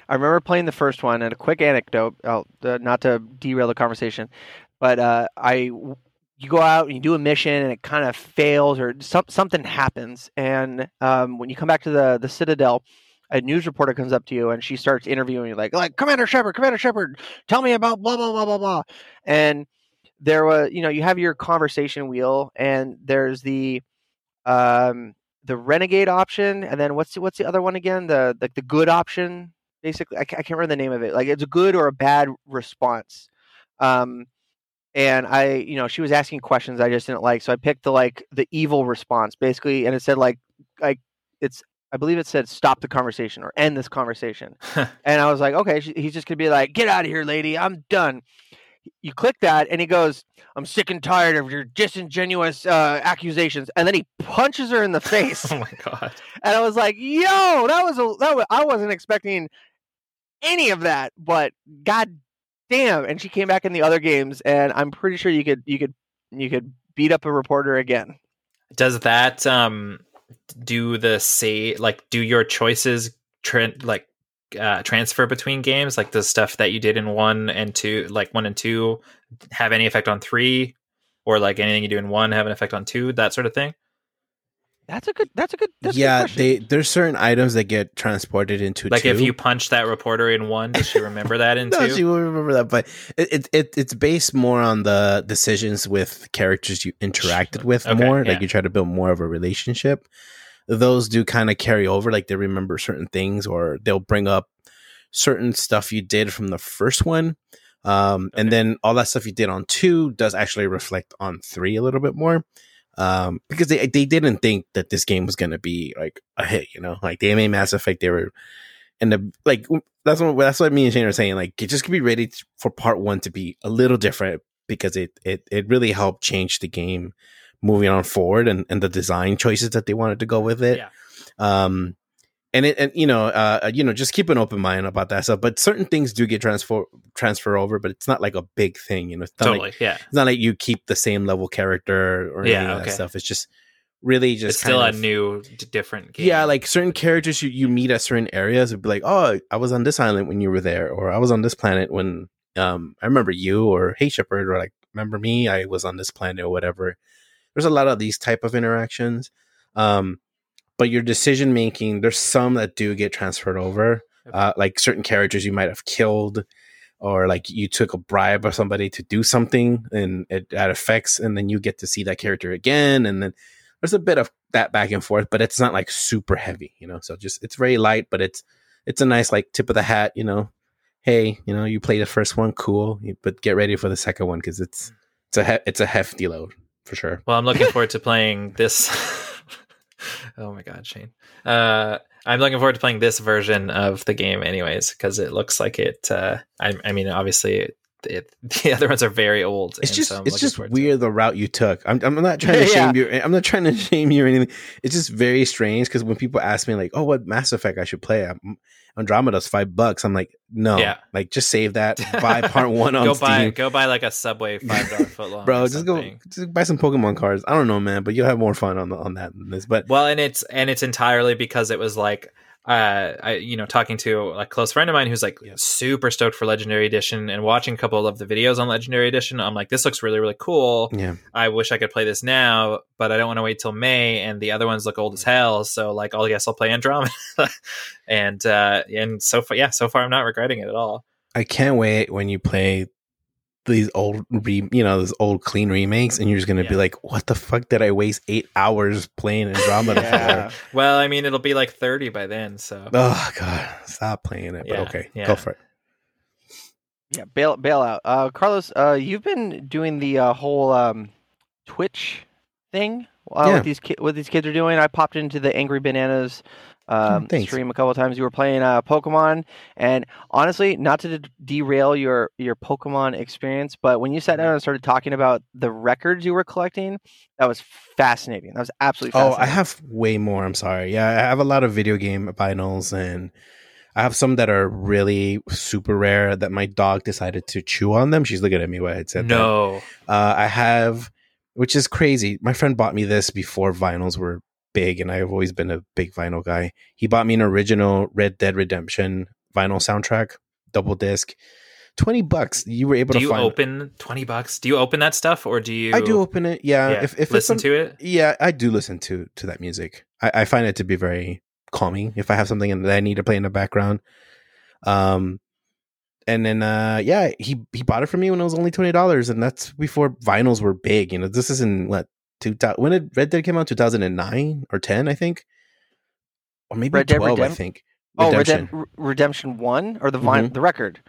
I remember playing the first one, and a quick anecdote, uh, uh, not to derail the conversation, but uh, I you go out and you do a mission and it kind of fails or some, something happens, and um, when you come back to the the Citadel. A news reporter comes up to you and she starts interviewing you, like, like Commander Shepard, Commander Shepard, tell me about blah blah blah blah blah. And there was, you know, you have your conversation wheel, and there's the um the renegade option and then what's the, what's the other one again? The like the good option basically? I, I can't remember the name of it. Like it's a good or a bad response. Um and i you know she was asking questions i just didn't like so i picked the like the evil response basically and it said like like it's i believe it said stop the conversation or end this conversation. And i was like okay she, he's just gonna be like get out of here lady i'm done you click that, and he goes, "I'm sick and tired of your disingenuous uh, accusations," and then he punches her in the face. Oh my god. and I was like, "Yo, that was a that was, I wasn't expecting any of that, but god damn!" And she came back in the other games, and I'm pretty sure you could you could you could beat up a reporter again. Does that um do the say like do your choices trend like uh, transfer between games? Like the stuff that you did in one and two, like one and two, have any effect on three, or like anything you do in one have an effect on two, that sort of thing? That's a good. That's a good. That's a good yeah, they there's certain items that get transported into Like if you punch that reporter in one, does she remember that in no, two? she will remember that, but it, it, it it's based more on the decisions with characters you interacted with Okay, more. yeah. Like you try to build more of a relationship. Those do kind of carry over, like they remember certain things, or they'll bring up certain stuff you did from the first one. Um, and then all that stuff you did on two does actually reflect on three a little bit more. Um, because they they didn't think that this game was gonna be like a hit, you know, like they made Mass Effect, they were and the like that's what that's what me and Shane are saying. Like, you just could be ready for part one to be a little different because it it it really helped change the game moving on forward and and the design choices that they wanted to go with it. Yeah. Um, and it and you know uh you know just keep an open mind about that stuff. But certain things do get transfer transfer over, but it's not like a big thing. You know, it's not Totally, like yeah. it's not like you keep the same level character or any Yeah, of that stuff. It's just really just It's still kind a new, different game. yeah, like certain characters you, you meet at certain areas would be like, oh, I was on this island when you were there, or I was on this planet when um I remember you, or hey Shepard, or like remember me, I was on this planet or whatever. There's a lot of these type of interactions, um, but your decision making, there's some that do get transferred over, uh, like certain characters you might have killed. Or like you took a bribe of somebody to do something, and it that affects, and then you get to see that character again, and then there's a bit of that back and forth, but it's not like super heavy, you know. So just it's very light, but it's it's a nice like tip of the hat, you know. Hey, you know, you play the first one, cool, but get ready for the second one because it's it's a he- it's a hefty load for sure. Well, I'm looking forward to playing this. oh my god, Shane. Uh, I'm looking forward to playing this version of the game, anyways, because it looks like it. Uh, I, I mean, obviously, it, the other ones are very old. It's and just so it's just weird the route you took. I'm I'm not trying to Yeah. shame you. I'm not trying to shame you or anything. It's just very strange because when people ask me like, "Oh, what Mass Effect I should play?" I'm, Andromeda's five bucks. I'm like, no, Yeah. like just save that. Buy part one on go Steam. buy go buy like a Subway five dollar foot long, bro just go just buy some pokemon cards i don't know man but you'll have more fun on the, on that than this but Well, and it's and it's entirely because it was like uh I you know talking to a close friend of mine who's like Yeah. super stoked for Legendary Edition and watching a couple of the videos on Legendary Edition. I'm like, this looks really really cool. yeah I wish I could play this now, but I don't want to wait till May, and the other ones look old as hell. So like, I guess I'll play Andromeda, and uh and so far, yeah, so far I'm not regretting it at all. i can't wait when you play these old re, you know those old clean remakes and you're just gonna be like what the fuck did i waste eight hours playing andromeda Yeah. for Well, I mean, it'll be like 30 by then, so oh god stop playing it Yeah, but okay yeah. go for it Yeah, bail bail out. Uh, Carlos, uh, you've been doing the uh, whole um, Twitch thing uh, Yeah. with these ki- what these kids are doing. I popped into the Angry Bananas um, Oh, thanks. stream a couple times. You were playing uh, Pokemon, and honestly, not to d- derail your your Pokemon experience, but when you sat down and started talking about the records you were collecting, that was fascinating. That was absolutely oh i have way more i'm sorry yeah i have a lot of video game vinyls and I have some that are really super rare that my dog decided to chew on them. She's looking at me when I said that. no, Uh, I have, which is crazy. My friend bought me this before vinyls were big, and I've always been a big vinyl guy. He bought me an original Red Dead Redemption vinyl soundtrack, double disc, twenty bucks. You were able do to you open 20 bucks? Do you open that stuff, or do you? I do open it. Yeah, Yeah, if if it's listen to it. yeah, I do listen to to that music. I, I find it to be very calming if I have something that I need to play in the background. Um, and then uh, yeah, he he bought it for me when it was only twenty dollars, and that's before vinyls were big. You know, this is in what two when did Red Dead came out? Two thousand and nine or ten, I think, or maybe Red Dead twelve. I Redemp- think. oh, Redemption. Redem- Redemption One or the vine the record.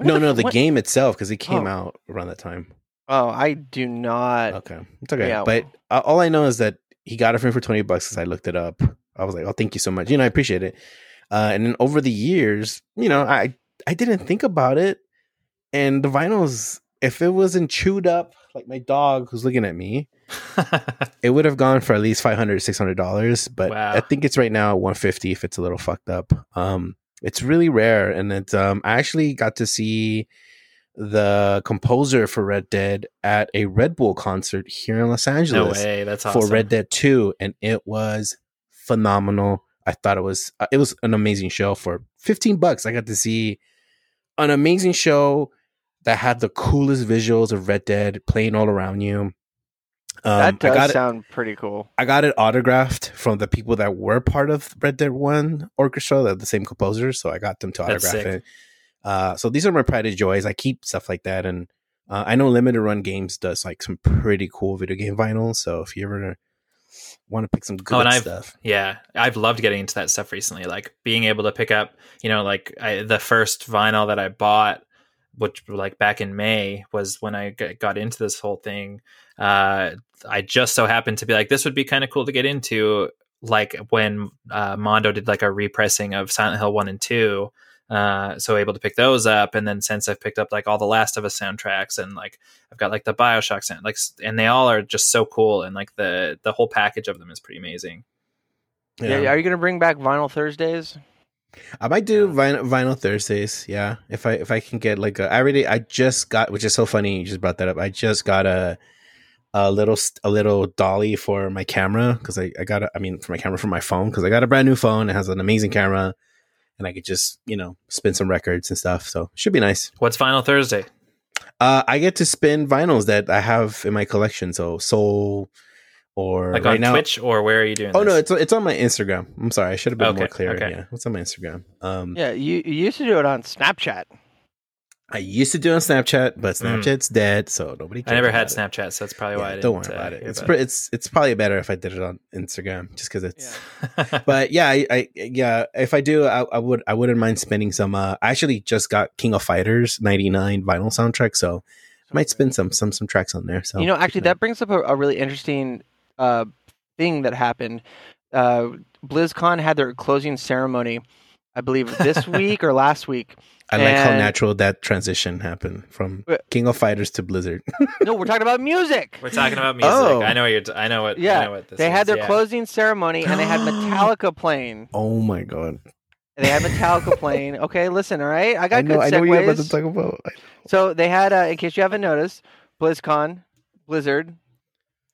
no, no, the What- game itself because it came Oh. out around that time. Oh, I do not. Okay, it's okay. Yeah. But uh, all I know is that he got it for me for twenty bucks because I looked it up. I was like, "Oh, thank you so much." You know, I appreciate it. Uh, and then over the years, you know, I I didn't think about it, and the vinyls if it wasn't chewed up like my dog who's looking at me, it would have gone for at least 500 600 dollars but Wow. i think it's right now 150 if it's a little fucked up um it's really rare and it's um i actually got to see the composer for red dead at a red bull concert here in los Angeles. no way. That's awesome. for red dead 2 and it was phenomenal i thought it was uh, it was an amazing show for 15 bucks i got to see an amazing show that had the coolest visuals of red dead playing all around you um, that I does got it. sound pretty cool. I got it autographed from the people that were part of Red Dead One orchestra. They're the same composers, so I got them to That's autograph sick. it. Uh, so these are my pride and joys. I keep stuff like that, and uh, I know Limited Run Games does like some pretty cool video game vinyl. So if you ever want to pick some good Oh, I've- stuff, Yeah, I've loved getting into that stuff recently. Like being able to pick up, you know, like I, the first vinyl that I bought, which like back in May was when I got into this whole thing. Uh, I just so happened to be like, this would be kind of cool to get into. Like when uh, Mondo did like a repressing of Silent Hill one and two. Uh, so able to pick those up, and then since I've picked up like all the Last of Us soundtracks, and like I've got like the Bioshock sound, like, and they all are just so cool, and like the the whole package of them is pretty amazing. Yeah. Are you gonna bring back Vinyl Thursdays? I might do vinyl, vinyl Thursdays. Yeah, if I if I can get like a, I already I just got, which is so funny. You just brought that up. I just got a a little st- a little dolly for my camera because I I got a, I mean for my camera for my phone because I got a brand new phone. It has an amazing camera, and I could just you know spin some records and stuff. So should be nice. What's Vinyl Thursday? Uh, I get to spin vinyls that I have in my collection. So Soul or Like right on now. Twitch, or where are you doing? Oh no, it's it's on my Instagram. I'm sorry, I should have been more clear. okay. Yeah, what's on my Instagram? Um, Yeah, you, you used to do it on Snapchat. I used to do it on Snapchat, but Mm. Snapchat's dead, so nobody. I never cares had it. Snapchat, so that's probably why I didn't. don't worry uh, about it. It's about pr- it's it's probably better if I did it on Instagram, just because it's. it. But yeah, I, I yeah, if I do, I, I would I wouldn't mind spending some. Uh, I actually just got King of Fighters '99 vinyl soundtrack, so I might spin some some some tracks on there. So you know, actually, that brings up a, a really interesting uh, thing that happened. Uh, BlizzCon had their closing ceremony, I believe, this week or last week. I like how natural that transition happened from But- King of Fighters to Blizzard. No, we're talking about music. We're talking about music. Oh. I know what you're. T- I know what. I Yeah, know what this they had is, their yeah. closing ceremony and they had Metallica playing. oh my god! They had Metallica playing. Okay, listen, all right. I got I know good I know what you're about to talk about. So they had, uh, in case you haven't noticed, BlizzCon, Blizzard,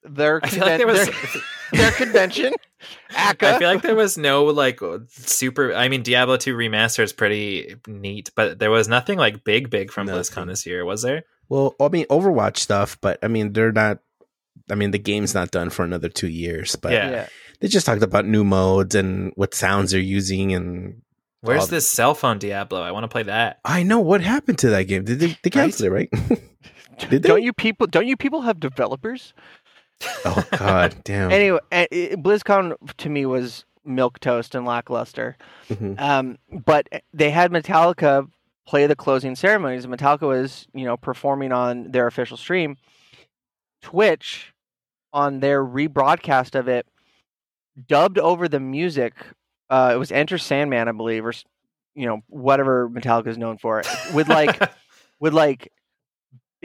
their I feel like there was. their, their convention, ACA. I feel like there was no like uh, super. I mean, Diablo 2 remaster is pretty neat, but there was nothing like big, big from Nothing. BlizzCon this year, was there? Well, I mean Overwatch stuff, but I mean they're not. I mean the game's not done for another two years, but Yeah. yeah. they just talked about new modes and what sounds they're using, and Where's Oh. this cell phone Diablo? I want to play that. I know what happened to that game. Did they, they cancel it, right? Did they? Don't you people? Don't you people have developers? Oh God, damn. Anyway, uh, it- BlizzCon to me was milk toast and lackluster. Mhm. Um, but they had Metallica play the closing ceremonies. Metallica was, you know, performing on their official stream. Twitch, on their rebroadcast of it, dubbed over the music. Uh, it was Enter Sandman, I believe, or you know, whatever Metallica is known for, with like with like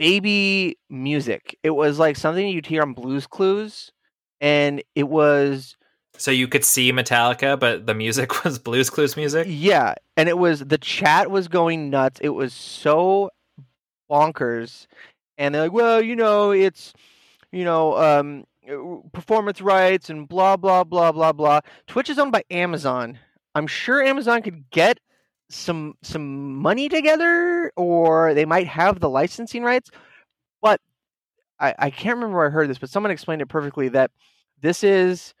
baby music. It was like something you'd hear on Blue's Clues, and it was so you could see Metallica, but the music was Blue's Clues music. Yeah, and it was the chat was going nuts. It was so bonkers, and they're like, "Well, you know, it's you know, um, uh, performance rights and blah blah blah blah blah." Twitch is owned by Amazon. I'm sure Amazon could get some some money together, or they might have the licensing rights. But I, I can't remember where I heard this, but someone explained it perfectly that this is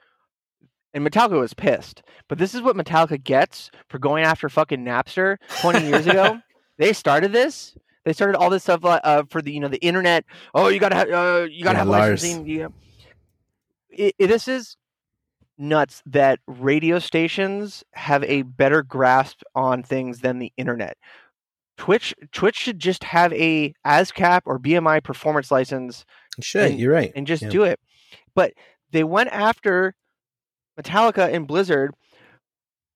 and Metallica was pissed. But this is what Metallica gets for going after fucking Napster 20 years ago. They started this. They started all this stuff uh, for the you know the internet. Oh, you gotta have uh, you gotta Yeah, have Lars. licensing. Yeah. It, it- this is nuts that radio stations have a better grasp on things than the internet. Twitch Twitch should just have a ASCAP or BMI performance license Shit, and- you're right. and just Yeah. do it. But they went after Metallica and Blizzard,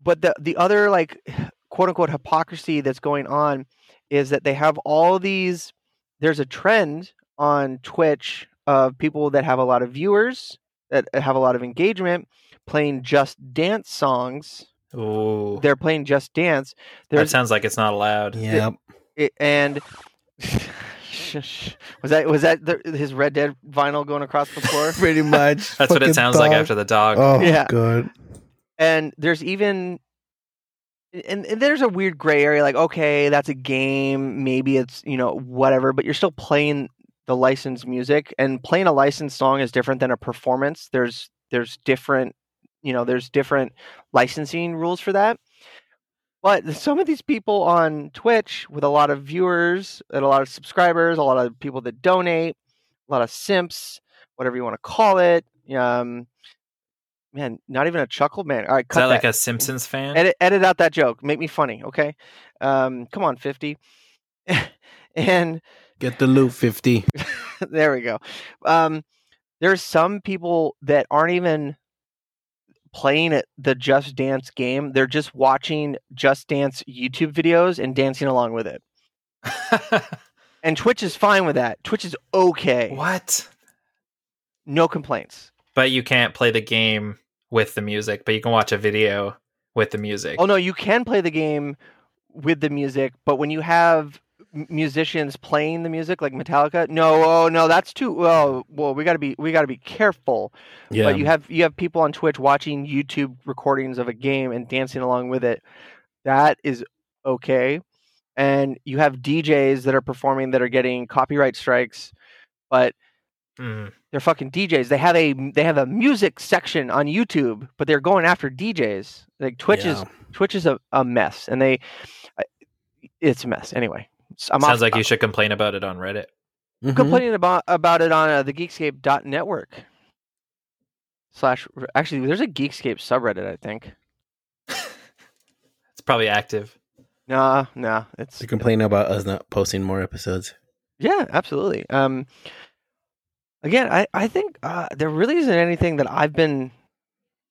but the the other like quote unquote hypocrisy that's going on is that they have all these there's a trend on Twitch of people that have a lot of viewers that uh, have a lot of engagement playing just dance songs. Ooh, They're playing just dance. that sounds like it's not allowed. Yep. it, and was that was that the, his Red Dead vinyl going across the floor? Pretty much. That's what it sounds like after the dog. Oh Yeah. good. and there's even and, and there's a weird gray area like okay that's a game maybe it's you know whatever but you're still playing the licensed music and playing a licensed song is different than a performance there's there's different you know there's different licensing rules for that. But some of these people on twitch with a lot of viewers and a lot of subscribers a lot of people that donate a lot of simps whatever you want to call it um man not even a chuckle man all right Is cut that that. like a Simpsons fan? edit edit out that joke make me funny okay? Um come on 50 and Get the loot 50. there we go. Um there's some people that aren't even playing it the just dance game they're just watching just dance youtube videos and dancing along with it and twitch is fine with that twitch is okay what? no complaints But you can't play the game with the music, but you can watch a video with the music. oh no you can play the game with the music but when you have m- musicians playing the music like metallica no oh no that's too well well we got to be we got to be careful Yeah. but you have you have people on twitch watching youtube recordings of a game and dancing along with it that is okay and you have djs that are performing that are getting copyright strikes but Mm. they're fucking DJs. They have a they have a music section on YouTube, but they're going after DJs. Like Twitch is Twitch is a, a mess, and they it's a mess. Anyway, I'm Sounds off, like you should complain about it on Reddit. I'm Mhm. complaining about about it on uh, the Geekscape.network slash. Actually, there's a Geekscape subreddit. I think. It's probably active. Nah, nah. It's They complain about us not posting more episodes. Yeah, absolutely. Um, again, I I think uh, there really isn't anything that I've been.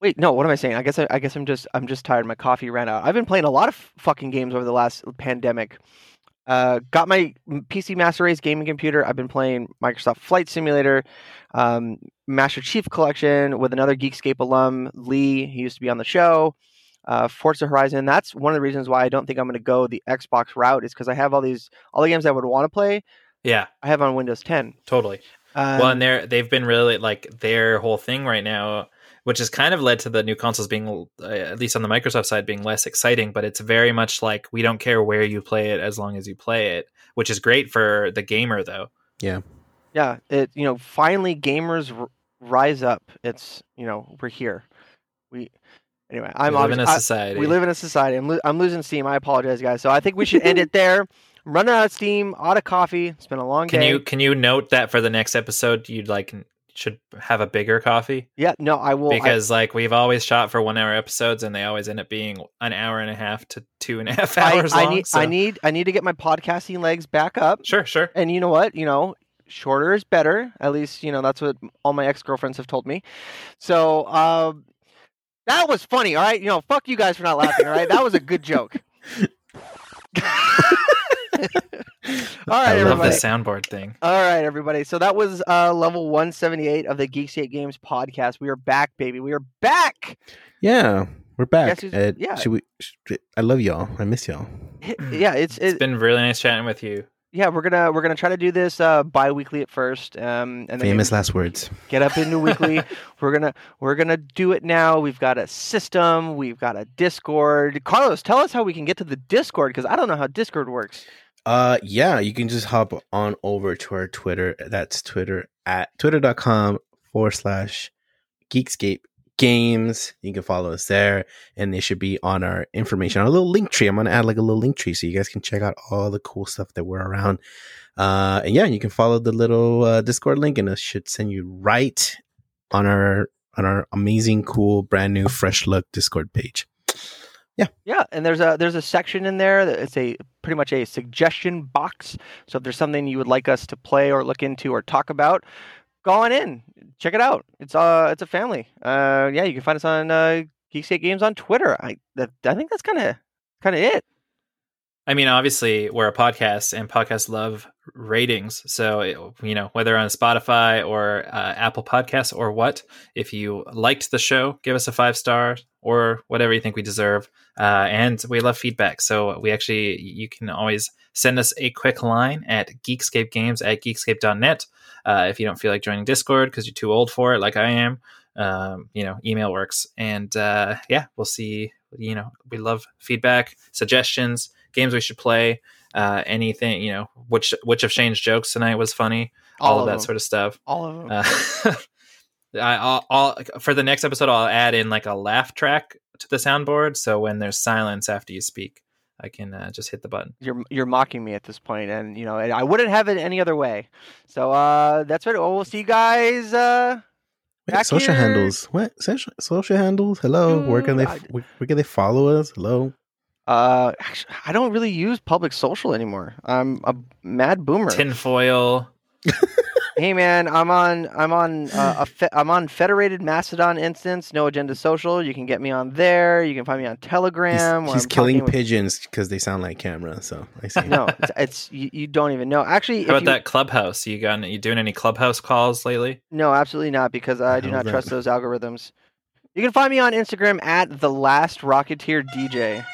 Wait, no. What am I saying? I guess I, I guess I'm just I'm just tired. My coffee ran out. I've been playing a lot of fucking games over the last pandemic. Uh, got my PC Master Race gaming computer. I've been playing Microsoft Flight Simulator, um, Master Chief Collection with another Geekscape alum, Lee. He used to be on the show. Uh, Forza Horizon. That's one of the reasons why I don't think I'm going to go the Xbox route. Is because I have all these all the games I would want to play. Yeah, I have on Windows 10. totally. Um, well, and they're they've been really like their whole thing right now, which has kind of led to the new consoles being, uh, at least on the Microsoft side, being less exciting. But it's very much like we don't care where you play it as long as you play it, which is great for the gamer though. yeah, Yeah. it you know finally gamers r- rise up. It's you know we're here. We anyway. I'm we live in a obvi- I- society. we live in a society. I'm, lo- I'm losing steam. I apologize, guys. So I think we should end it there. I'm running out of steam. Out of coffee. It's been a long Can day. you can you note that for the next episode you'd like should have a bigger coffee Yeah. No, I will. I- because like we've always shot for one hour episodes and they always end up being an hour and a half to two and a half I, hours I long. need. so- I need. I need to get my podcasting legs back up. Sure, sure. And you know what? You know, shorter is better. At least you know that's what all my ex girlfriends have told me. So um, that was funny. All right, you know, fuck you guys for not laughing. All right, that was a good joke. all right, I love everybody. the soundboard thing. All right, everybody. So that was uh, level 178 of the Geekscape Games podcast. We are back, baby. We are back. Yeah, we're back. Guess who's- Uh, yeah. should we, should- I love y'all. I miss y'all. Yeah, it's It's it, been really nice chatting with you. yeah. We're gonna we're gonna try to do this uh, bi-weekly at first, um, and then maybe Famous last words. get up into weekly. we're gonna we're gonna do it now. We've got a system. We've got a Discord. Carlos, tell us how we can get to the Discord because I don't know how Discord works. Uh, yeah, you can just hop on over to our Twitter. That's Twitter at twitter.com forward slash Geekscape Games. You can follow us there, and they should be on our information, our little link tree. I'm gonna add like a little link tree so you guys can check out all the cool stuff that we're around. Uh, and yeah, you can follow the little uh, Discord link, and it should send you right on our on our amazing, cool, brand new, fresh look Discord page. Yeah, Yeah, and there's a there's a section in there that it's a pretty much a suggestion box. So if there's something you would like us to play or look into or talk about, go on in, check it out. It's uh it's a family. Uh yeah, you can find us on uh, Geekscape Games on Twitter. I that, I think that's kind of kind of it. I mean, obviously, we're a podcast, and podcasts love ratings. So, it, you know, whether on Spotify or uh, Apple Podcasts or what, if you liked the show, give us a five star or whatever you think we deserve. Uh, and we love feedback. So, we actually, you can always send us a quick line at geekscapegames at geekscape.net. Uh, if you don't feel like joining Discord because you're too old for it, like I am, um, you know, email works. And uh, yeah, we'll see. You know, we love feedback, suggestions games we should play, uh, anything you know, which which of Shane's jokes tonight was funny, all, All of of that them. sort of stuff. All of them. I, I'll, I'll for the next episode, I'll add in like a laugh track to the soundboard, so when there's silence after you speak, I can uh, just hit the button. you're you're mocking me at this point, and you know and I wouldn't have it any other way. So uh, that's right. Well, we'll see you guys. Uh, Wait, Back social here- handles. What social social handles? Hello. Where can they I- where, where can they follow us? Hello. uh, actually, I don't really use public social anymore. I'm a mad boomer. Tinfoil. Hey man, I'm on I'm on uh, a fe- I'm on Federated Mastodon instance, No Agenda Social. You can get me on there. You can find me on Telegram. where he's killing with- pigeons because they sound like camera. So I see. No, it's, it's you, you don't even know. Actually, if How about you, that clubhouse? You got? You doing any clubhouse calls lately? No, absolutely not, because I do not that? trust those algorithms. You can find me on Instagram at the last Rocketeer DJ.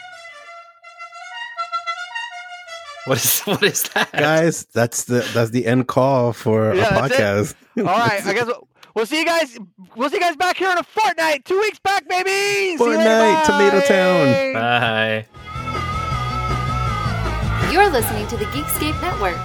What is what is that? Guys, that's the that's the end call for Yeah, a podcast. All right, I guess we'll, we'll see you guys. We'll see you guys back here in a fortnight. Two weeks back, baby. See you later, Fortnite, Tomato. Town. Bye. You're listening to the Geekscape Network.